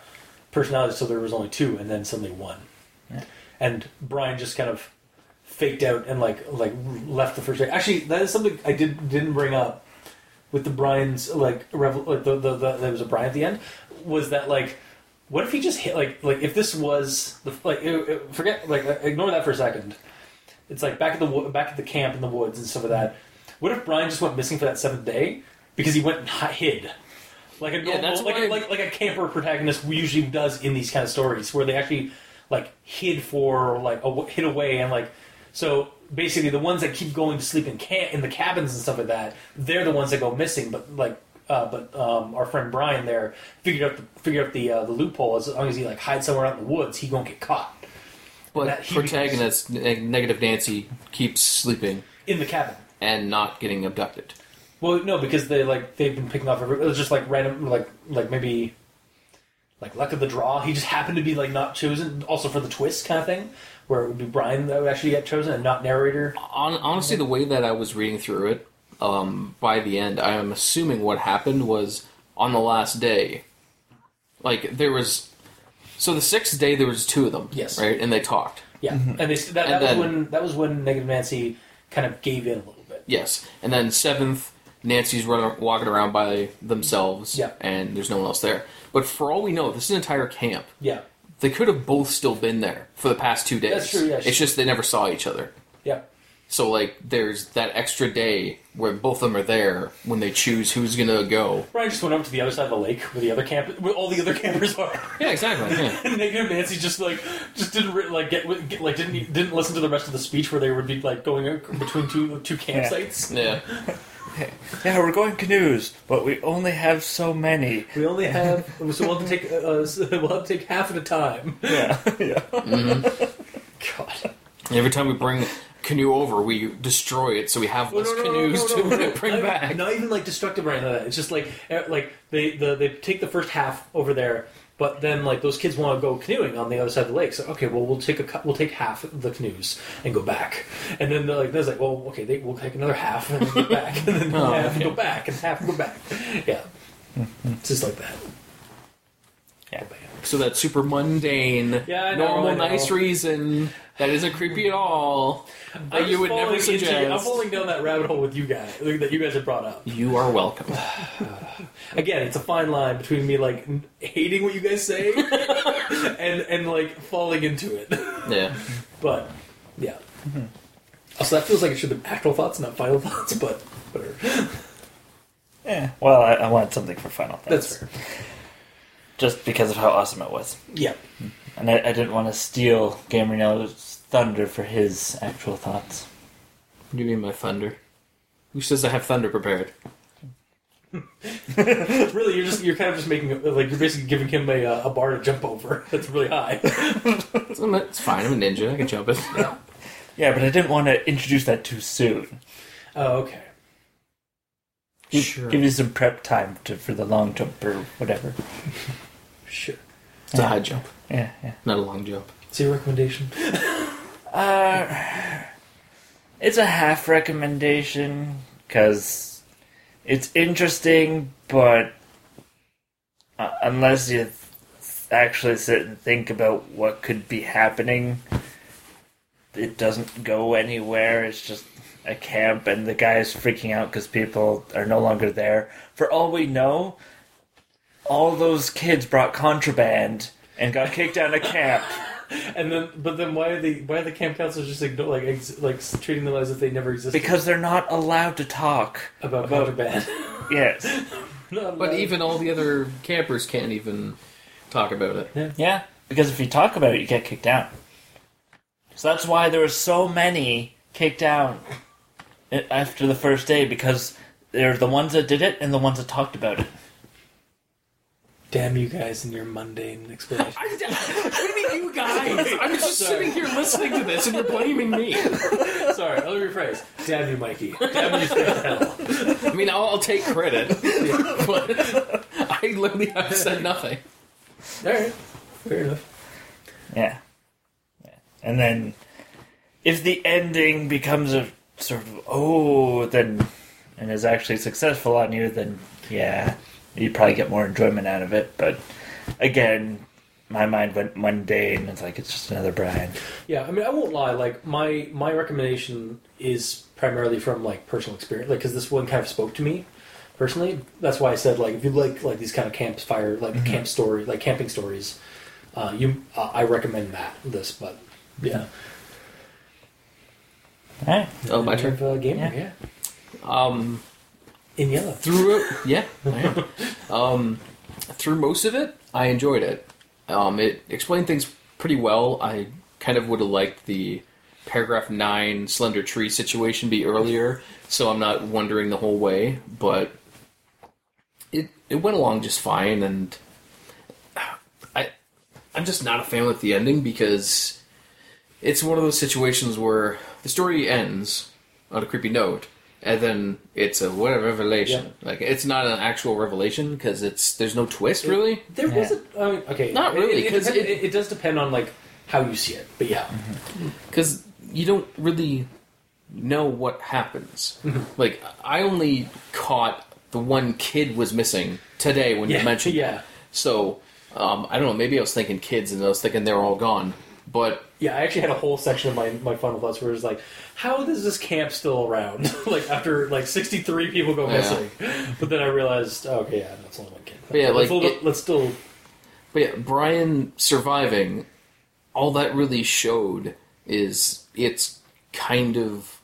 Speaker 1: personalities, so there was only two, and then suddenly one.
Speaker 2: Yeah.
Speaker 1: And Brian just kind of faked out and like like left the first day. Actually, that is something I did didn't bring up with the Brian's like revel like the, the, the there was a Brian at the end was that like what if he just hit like like if this was the like it- it- forget like uh, ignore that for a second. It's like back at the back at the camp in the woods and stuff like that. What if Brian just went missing for that seventh day because he went and hid? Like a
Speaker 3: Yeah,
Speaker 1: normal,
Speaker 3: that's
Speaker 1: like, a, like like a camper protagonist usually does in these kind of stories, where they actually like hid for like a, hid away and like so basically the ones that keep going to sleep in camp in the cabins and stuff like that, they're the ones that go missing. But like uh, but um, our friend Brian there figured out the figured out the uh, the loophole as long as he like hides somewhere out in the woods, he won't get caught
Speaker 3: But
Speaker 1: That
Speaker 3: protagonist, neg- Negative Nancy, keeps sleeping
Speaker 1: in the cabin.
Speaker 3: and not getting abducted.
Speaker 1: Well, no, because they like they've been picking off. Every, it was just like random, like like maybe like luck of the draw. He just happened to be like not chosen. Also for the twist kind of thing, where it would be Brian that would actually get chosen and not narrator.
Speaker 3: On, honestly, the way that I was reading through it, um, by the end, I am assuming what happened was on the last day, like there was. So the sixth day, there was two of them,
Speaker 1: Yes.
Speaker 3: right, and they talked.
Speaker 1: Yeah, and they that, that
Speaker 3: And
Speaker 1: was
Speaker 3: then-
Speaker 1: when that was when Negative Nancy kind of gave in a little bit.
Speaker 3: Yes, and then seventh, Nancy's running, walking around by themselves,
Speaker 1: Yeah.
Speaker 3: and there's no one else there. But for all we know, this is an entire camp.
Speaker 1: Yeah,
Speaker 3: They could have both still been there for the past two days.
Speaker 1: That's true, yeah,
Speaker 3: It's
Speaker 1: sure.
Speaker 3: just they never saw each other.
Speaker 1: yeah,
Speaker 3: So like, there's that extra day where both of them are there when they choose who's gonna go.
Speaker 1: Brian just went over to the other side of the lake where the other camp, where all the other campers are.
Speaker 3: Yeah, exactly. Yeah.
Speaker 1: And Nancy just like just didn't re- like get, get like didn't didn't listen to the rest of the speech where they would be like going uh, between two two campsites.
Speaker 3: yeah.
Speaker 2: Yeah, we're going canoes, but we only have so many.
Speaker 1: We only have so we'll have to take uh, so we'll have to take half at a time.
Speaker 2: Yeah, yeah.
Speaker 1: God.
Speaker 3: Every time we bring canoe over, we destroy it, so we have less canoes to bring back.
Speaker 1: Not even like destructive or anything like that. It's just like eh, like they the, they take the first half over there, but then like those kids want to go canoeing on the other side of the lake. So okay, well we'll take a we'll take half of the canoes and go back, and then they're like there's like well okay they, we'll take another half and then go back, and then
Speaker 3: Oh,
Speaker 1: half and
Speaker 3: okay.
Speaker 1: go back and half and go back. Yeah, it's just like that.
Speaker 2: Yeah.
Speaker 3: Oh, so that super mundane,
Speaker 1: Yeah, know,
Speaker 3: normal, nice reason that isn't creepy at all. That
Speaker 1: I'm
Speaker 3: you would
Speaker 1: falling
Speaker 3: never
Speaker 1: into- I'm
Speaker 3: suggest.
Speaker 1: falling down that rabbit hole with you guys that you guys have brought up.
Speaker 3: You are welcome.
Speaker 1: Again, it's a fine line between me like hating what you guys say and and like falling into it.
Speaker 3: Yeah.
Speaker 1: But yeah. Mm-hmm. Also, that feels like it should have been actual thoughts, not final thoughts. But whatever.
Speaker 2: Yeah. Well, I, I wanted something for Final thoughts.
Speaker 1: That's fair.
Speaker 2: Just because of how awesome it was.
Speaker 1: Yeah. Mm-hmm.
Speaker 2: And I, I didn't want to steal Gamerino's thunder for his actual thoughts.
Speaker 3: What do you mean by thunder? Who says I have thunder prepared?
Speaker 1: Really, you're just you're kind of just making like you're basically giving him a uh, a bar to jump over. That's really high.
Speaker 3: It's, it's fine. I'm a ninja. I can jump it.
Speaker 2: Yeah, but I didn't want to introduce that too soon.
Speaker 1: oh, okay.
Speaker 2: Give,
Speaker 3: Sure.
Speaker 2: give you some prep time to, for the long jump or whatever.
Speaker 1: Sure.
Speaker 3: It's a high jump,
Speaker 2: Yeah, yeah.
Speaker 3: not a long jump.
Speaker 1: What's your recommendation?
Speaker 2: Uh, it's a half recommendation because it's interesting, but uh, unless you th- actually sit and think about what could be happening, it doesn't go anywhere. It's just a camp, and the guy is freaking out because people are no longer there. For all we know, all those kids brought contraband and got kicked out of camp.
Speaker 1: And then, but then, why are the why are the camp counselors just ignore, like ex, like treating them as if they never existed?
Speaker 2: Because they're not allowed to talk.
Speaker 1: about
Speaker 2: about-
Speaker 1: contraband.
Speaker 2: Yes.
Speaker 3: But even all the other campers can't even talk about it.
Speaker 2: Yeah. Because if you talk about it, you get kicked out. So that's why there were so many kicked out after the first day because they're the ones that did it and the ones that talked about it.
Speaker 1: Damn you guys and your mundane explanation.
Speaker 3: what do you mean, you guys? I'm just
Speaker 1: Sorry.
Speaker 3: sitting here listening to this, and you're blaming me.
Speaker 1: Sorry, let me rephrase. Damn you, Mikey. Damn you, to hell.
Speaker 3: I mean, I'll, I'll take credit, but I literally have said nothing.
Speaker 1: All right, fair enough.
Speaker 2: Yeah. yeah. And then if the ending becomes a sort of oh then and is actually successful on you, then yeah, you'd probably get more enjoyment out of it. But again, my mind went mundane. It's like it's just another Brian.
Speaker 1: Yeah, I mean, I won't lie. Like my my recommendation is primarily from like personal experience, like because this one kind of spoke to me personally. That's why I said like if you like like these kind of campfire like camp story like camping stories, uh, you uh, I recommend that this. But yeah,
Speaker 2: All right.
Speaker 3: Oh, my turn.
Speaker 1: have, uh, gamer,
Speaker 2: Yeah.
Speaker 1: yeah.
Speaker 3: Um,
Speaker 1: in yellow.
Speaker 3: through it, yeah, I am. Um, through most of it, I enjoyed it. Um, it explained things pretty well. I kind of would have liked the paragraph nine slender tree situation be earlier, so I'm not wondering the whole way. But it it went along just fine, and I I'm just not a fan with the ending because it's one of those situations where the story ends on a creepy note, and then it's a what a revelation. Like it's not an actual revelation because it's there's no twist really.
Speaker 1: There was a I mean, okay,
Speaker 3: Not really, because
Speaker 1: it,
Speaker 3: it-
Speaker 1: it, it does depend on like how you see it, but yeah,
Speaker 3: because you don't really know what happens. like I only caught the one kid was missing today when
Speaker 1: yeah,
Speaker 3: you mentioned.
Speaker 1: yeah,
Speaker 3: it. So um, I don't know. Maybe I was thinking kids and I was thinking they're all gone. But
Speaker 1: yeah. I actually had a whole section of my my final thoughts where it was like, how is this camp still around? like after like sixty three people go
Speaker 3: Yeah.
Speaker 1: missing, but then I realized, oh, okay, yeah, that's only one kid.
Speaker 3: But yeah, like,
Speaker 1: let's,
Speaker 3: it-
Speaker 1: let's still
Speaker 3: But yeah, Brian surviving, all that really showed is it's kind of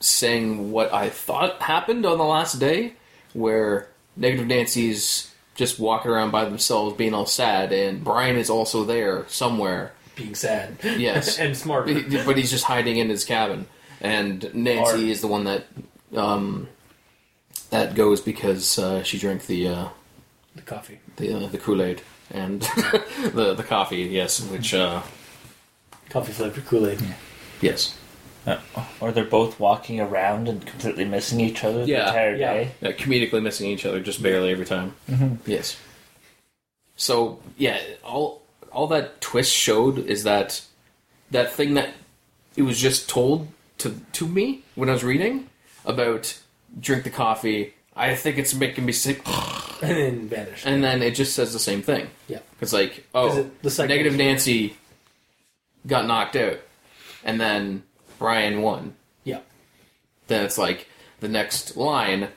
Speaker 3: saying what I thought happened on the last day, where Negative Nancy's just walking around by themselves, being all sad, and Brian is also there somewhere.
Speaker 1: Being sad.
Speaker 3: Yes.
Speaker 1: and smart.
Speaker 3: but he's just hiding in his cabin, and Nancy
Speaker 2: Or-
Speaker 3: is the one that um, that goes because uh, she drank the uh,
Speaker 1: the coffee.
Speaker 3: the uh, the Kool Aid and the the coffee. Yes, which uh,
Speaker 1: Coffee flavored Kool Aid.
Speaker 3: yes,
Speaker 2: Uh, or they're both walking around and completely missing each other
Speaker 3: Yeah,
Speaker 2: the entire
Speaker 1: yeah.
Speaker 2: day.
Speaker 3: uh, comedically missing each other just barely every time. Yes. So yeah, all all that twist showed is that that thing that it was just told to to me when I was reading about drink the coffee. I think it's making me sick,
Speaker 1: And then vanish.
Speaker 3: and then it just says the same thing.
Speaker 1: yeah.
Speaker 3: It's like, oh,
Speaker 1: it the
Speaker 3: negative Nancy got knocked out, and then Brian won.
Speaker 1: Yeah.
Speaker 3: Then it's like the next line,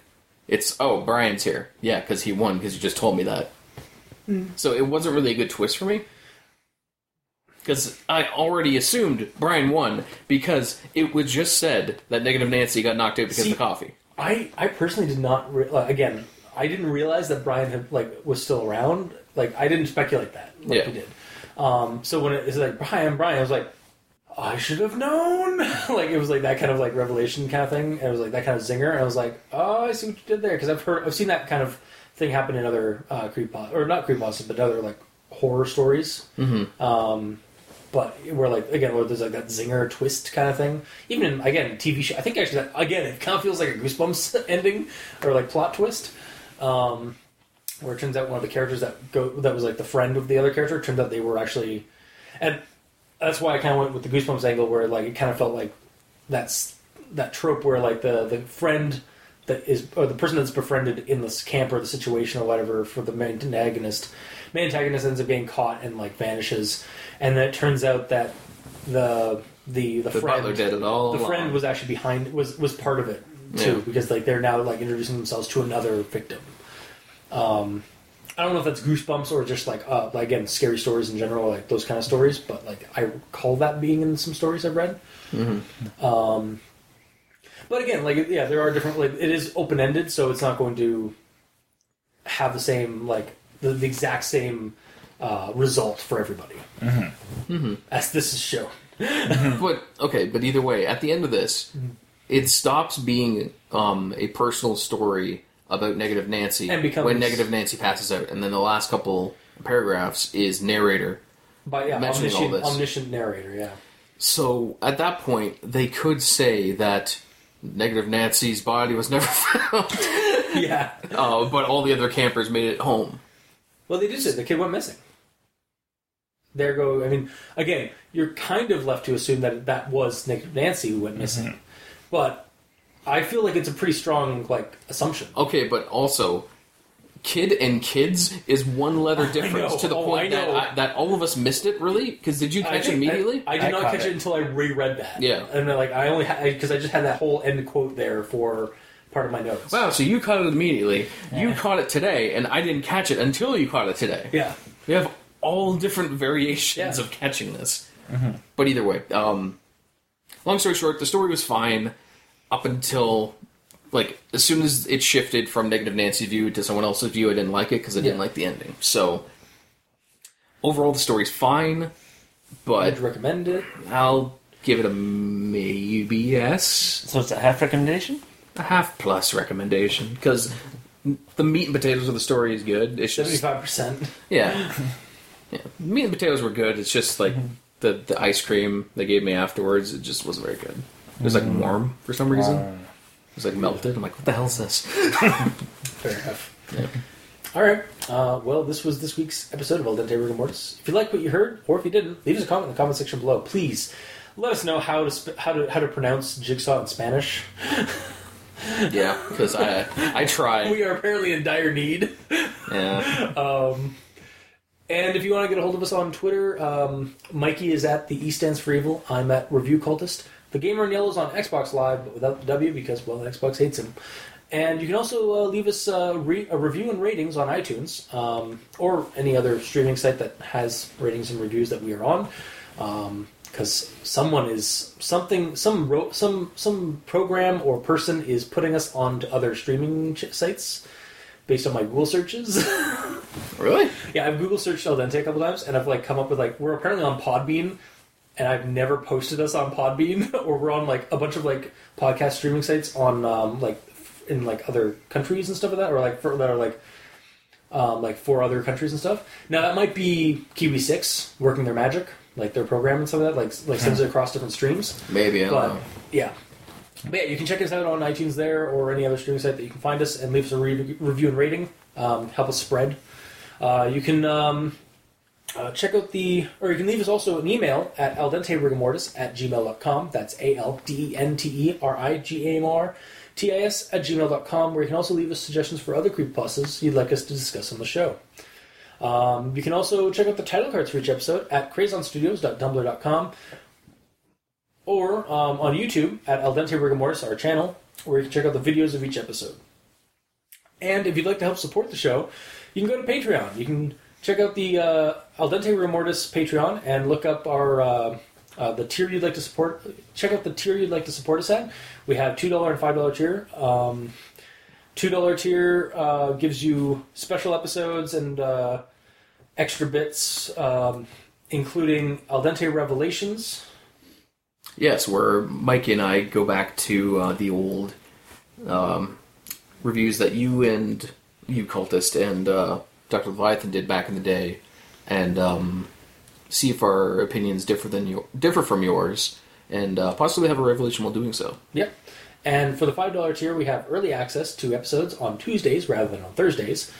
Speaker 3: it's oh Brian's here, yeah, because he won because you just told me that. Hmm. So it wasn't really a good twist for me because I already assumed Brian won because it was just said that negative Nancy got knocked out because
Speaker 1: See-
Speaker 3: of the coffee.
Speaker 1: I, I personally did not re- like, again. I didn't realize that Brian had like was still around. Like I didn't speculate that like
Speaker 3: Yeah.
Speaker 1: you did. Um, so when it was like Brian, Brian, I was like, I should have known. like it was like that kind of like revelation kind of thing. It was like that kind of zinger. And I was like, oh, I see what you did there because I've heard, I've seen that kind of thing happen in other uh, creepypasta or not creepypastas, but other like horror stories.
Speaker 3: Mm-hmm.
Speaker 1: Um, but where like again, where there's like that zinger twist kind of thing. Even in, again, TV show. I think actually that again, it kind of feels like a Goosebumps ending or like plot twist. Um, where it turns out one of the characters that go that was like the friend of the other character turned out they were actually, and that's why I kind of went with the Goosebumps angle where like it kind of felt like that's that trope where like the the friend that is or the person that's befriended in this camp or the situation or whatever for the main antagonist main antagonist ends up getting caught and like vanishes and then it turns out that the the the,
Speaker 3: The
Speaker 1: friend
Speaker 3: butler did it all.
Speaker 1: the
Speaker 3: along.
Speaker 1: friend was actually behind was was part of it too
Speaker 3: Yeah.
Speaker 1: because like they're now like introducing themselves to another victim um i don't know if that's goosebumps or just like uh like again scary stories in general like those kind of stories but like i recall that being in some stories i've read um but again like yeah there are different like it is open-ended so it's not going to have the same like the, the exact same uh, result for everybody as this is shown
Speaker 3: But okay, but either way, at the end of this,
Speaker 1: Mm-hmm.
Speaker 3: it stops being um, a personal story about Negative Nancy
Speaker 1: And becomes-
Speaker 3: when Negative Nancy passes out, and then the last couple paragraphs is narrator.
Speaker 1: but yeah
Speaker 3: Mentioning all
Speaker 1: omniscient,
Speaker 3: this.
Speaker 1: omniscient narrator yeah
Speaker 3: So at that point, they could say that Negative Nancy's body was never found,
Speaker 1: yeah
Speaker 3: uh, but all the other campers made it home.
Speaker 1: Well, they did say the kid went missing. There go. I mean, again, you're kind of left to assume that that was Nick Nancy who went mm-hmm. missing, but I feel like it's a pretty strong like assumption.
Speaker 3: Okay, but also. Kid and kids is one letter difference to the
Speaker 1: Oh,
Speaker 3: point
Speaker 1: I
Speaker 3: that. I, that all of us missed it. Really? Because did you
Speaker 1: I
Speaker 3: catch it immediately?
Speaker 1: I, I did
Speaker 2: I
Speaker 1: not catch it.
Speaker 2: it.
Speaker 1: until I reread that.
Speaker 3: Yeah.
Speaker 1: and then, like I only because I just had that whole end quote there for part of my notes.
Speaker 3: Wow, so you caught it immediately. You caught it today, and I didn't catch it until you caught it today.
Speaker 1: Yeah,
Speaker 3: We have all different variations
Speaker 1: Yeah.
Speaker 3: of catching this. But either way, um, long story short, the story was fine up until like as soon as it shifted from negative Nancy's view to someone else's view, I didn't like it because I didn't like the ending. So overall, the story's fine, but I'd
Speaker 1: recommend it.
Speaker 3: I'll give it a maybe yes.
Speaker 2: So it's a half recommendation?
Speaker 3: a half plus recommendation because the meat and potatoes of the story is good. It's
Speaker 1: Seventy
Speaker 3: just
Speaker 1: five percent.
Speaker 3: yeah, yeah. Meat and potatoes were good. It's just like the the ice cream they gave me afterwards. It just wasn't very good. It was like warm for some reason. It was like melted. I'm like, what the hell is this?
Speaker 1: Fair enough. All right. Uh, well, this was this week's episode of Al Dente Rigamortis. If you like what you heard, or if you didn't, leave us a comment in the comment section below. Please let us know how to sp- how to how to pronounce jigsaw in Spanish.
Speaker 3: yeah, because I I try.
Speaker 1: We are apparently in dire need.
Speaker 3: Yeah,
Speaker 1: Um, and if you want to get a hold of us on Twitter, um, Mikey is at the E stands for evil. I'm at Review Cultist. The Gamer in Yellow is on Xbox Live, but without the W because well, Xbox hates him. And you can also uh, leave us uh, re- a review and ratings on iTunes um, or any other streaming site that has ratings and reviews that we are on. Because someone is something, some ro- some some program or person is putting us onto other streaming ch- sites based on my Google searches.
Speaker 3: Really?
Speaker 1: yeah, I've Google searched Al Dente a couple times, and I've like come up with like we're apparently on Podbean, and I've never posted us on Podbean, or we're on like a bunch of like podcast streaming sites on um, like in like other countries and stuff like that, or like for, that are like um, like four other countries and stuff. Now that might be Kiwi Six working their magic, like their program and some of that, like like sends it across different streams.
Speaker 3: Maybe. I don't
Speaker 1: But
Speaker 3: know.
Speaker 1: yeah. But yeah, you can check us out on iTunes there or any other streaming site that you can find us and leave us a re- review and rating. Um, help us spread. Uh, you can um, uh, check out the, or you can leave us also an email at aldenterigamortis at gmail.com. That's A L D E N T E R I G A M R T I S at gmail.com, where you can also leave us suggestions for other creepypastas you'd like us to discuss on the show. Um, you can also check out the title cards for each episode at crazonstudios.tumblr.com or um, on YouTube at Al Dente Rigamortis, our channel, where you can check out the videos of each episode. And if you'd like to help support the show, you can go to Patreon. You can check out the uh, Al Dente Rigamortis Patreon and look up our uh, uh, the tier you'd like to support. Check out the tier you'd like to support us at. We have two dollar and five dollar tier. Um, Two dollar tier uh, gives you special episodes and uh, extra bits, um, including Al Dente Revelations.
Speaker 3: Yes, where Mikey and I go back to uh, the old um, reviews that you and you cultist and uh, Dr. Leviathan did back in the day, and um, see if our opinions differ than your, differ from yours, and uh, possibly have a revelation while doing so.
Speaker 1: Yep. And for the $5 tier, we have early access to episodes on Tuesdays rather than on Thursdays.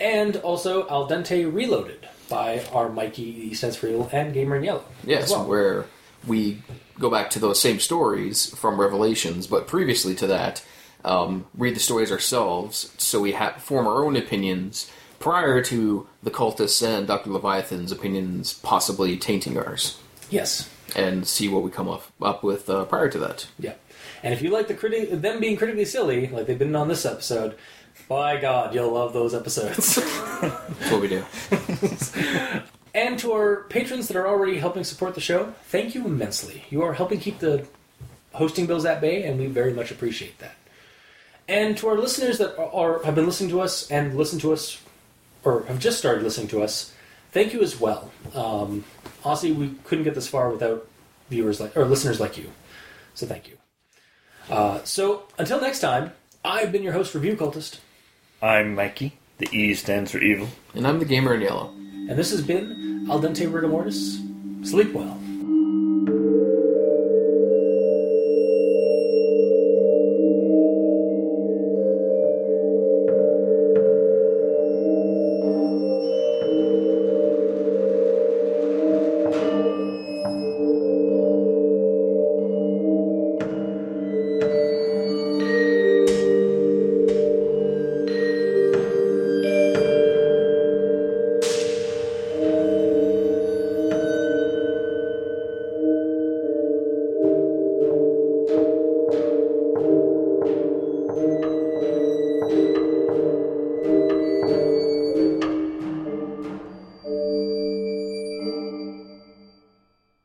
Speaker 1: And also Al Dente Reloaded by our Mikey Sense for Evil and Gamer in Yellow.
Speaker 3: Yes,
Speaker 1: well.
Speaker 3: where we go back to those same stories from Revelations, but previously to that, um, read the stories ourselves, so we ha- form our own opinions prior to the cultists and Dr. Leviathan's opinions possibly tainting ours,
Speaker 1: Yes.
Speaker 3: and see what we come up, up with uh, prior to that.
Speaker 1: Yeah. And if you like the criti- them being critically silly, like they've been on this episode, by God, you'll love those episodes.
Speaker 3: That's what we do.
Speaker 1: And to our patrons that are already helping support the show, thank you immensely. You are helping keep the hosting bills at bay, and we very much appreciate that. And to our listeners that are, are have been listening to us and listen to us, or have just started listening to us, thank you as well. Um, honestly, we couldn't get this far without viewers like or listeners like you. So thank you. Uh, so until next time, I've been your host, Review Cultist,
Speaker 2: I'm Mikey. The E stands for evil.
Speaker 3: And I'm the gamer in yellow.
Speaker 1: And this has been Al Dente Rigamortis. Sleep well.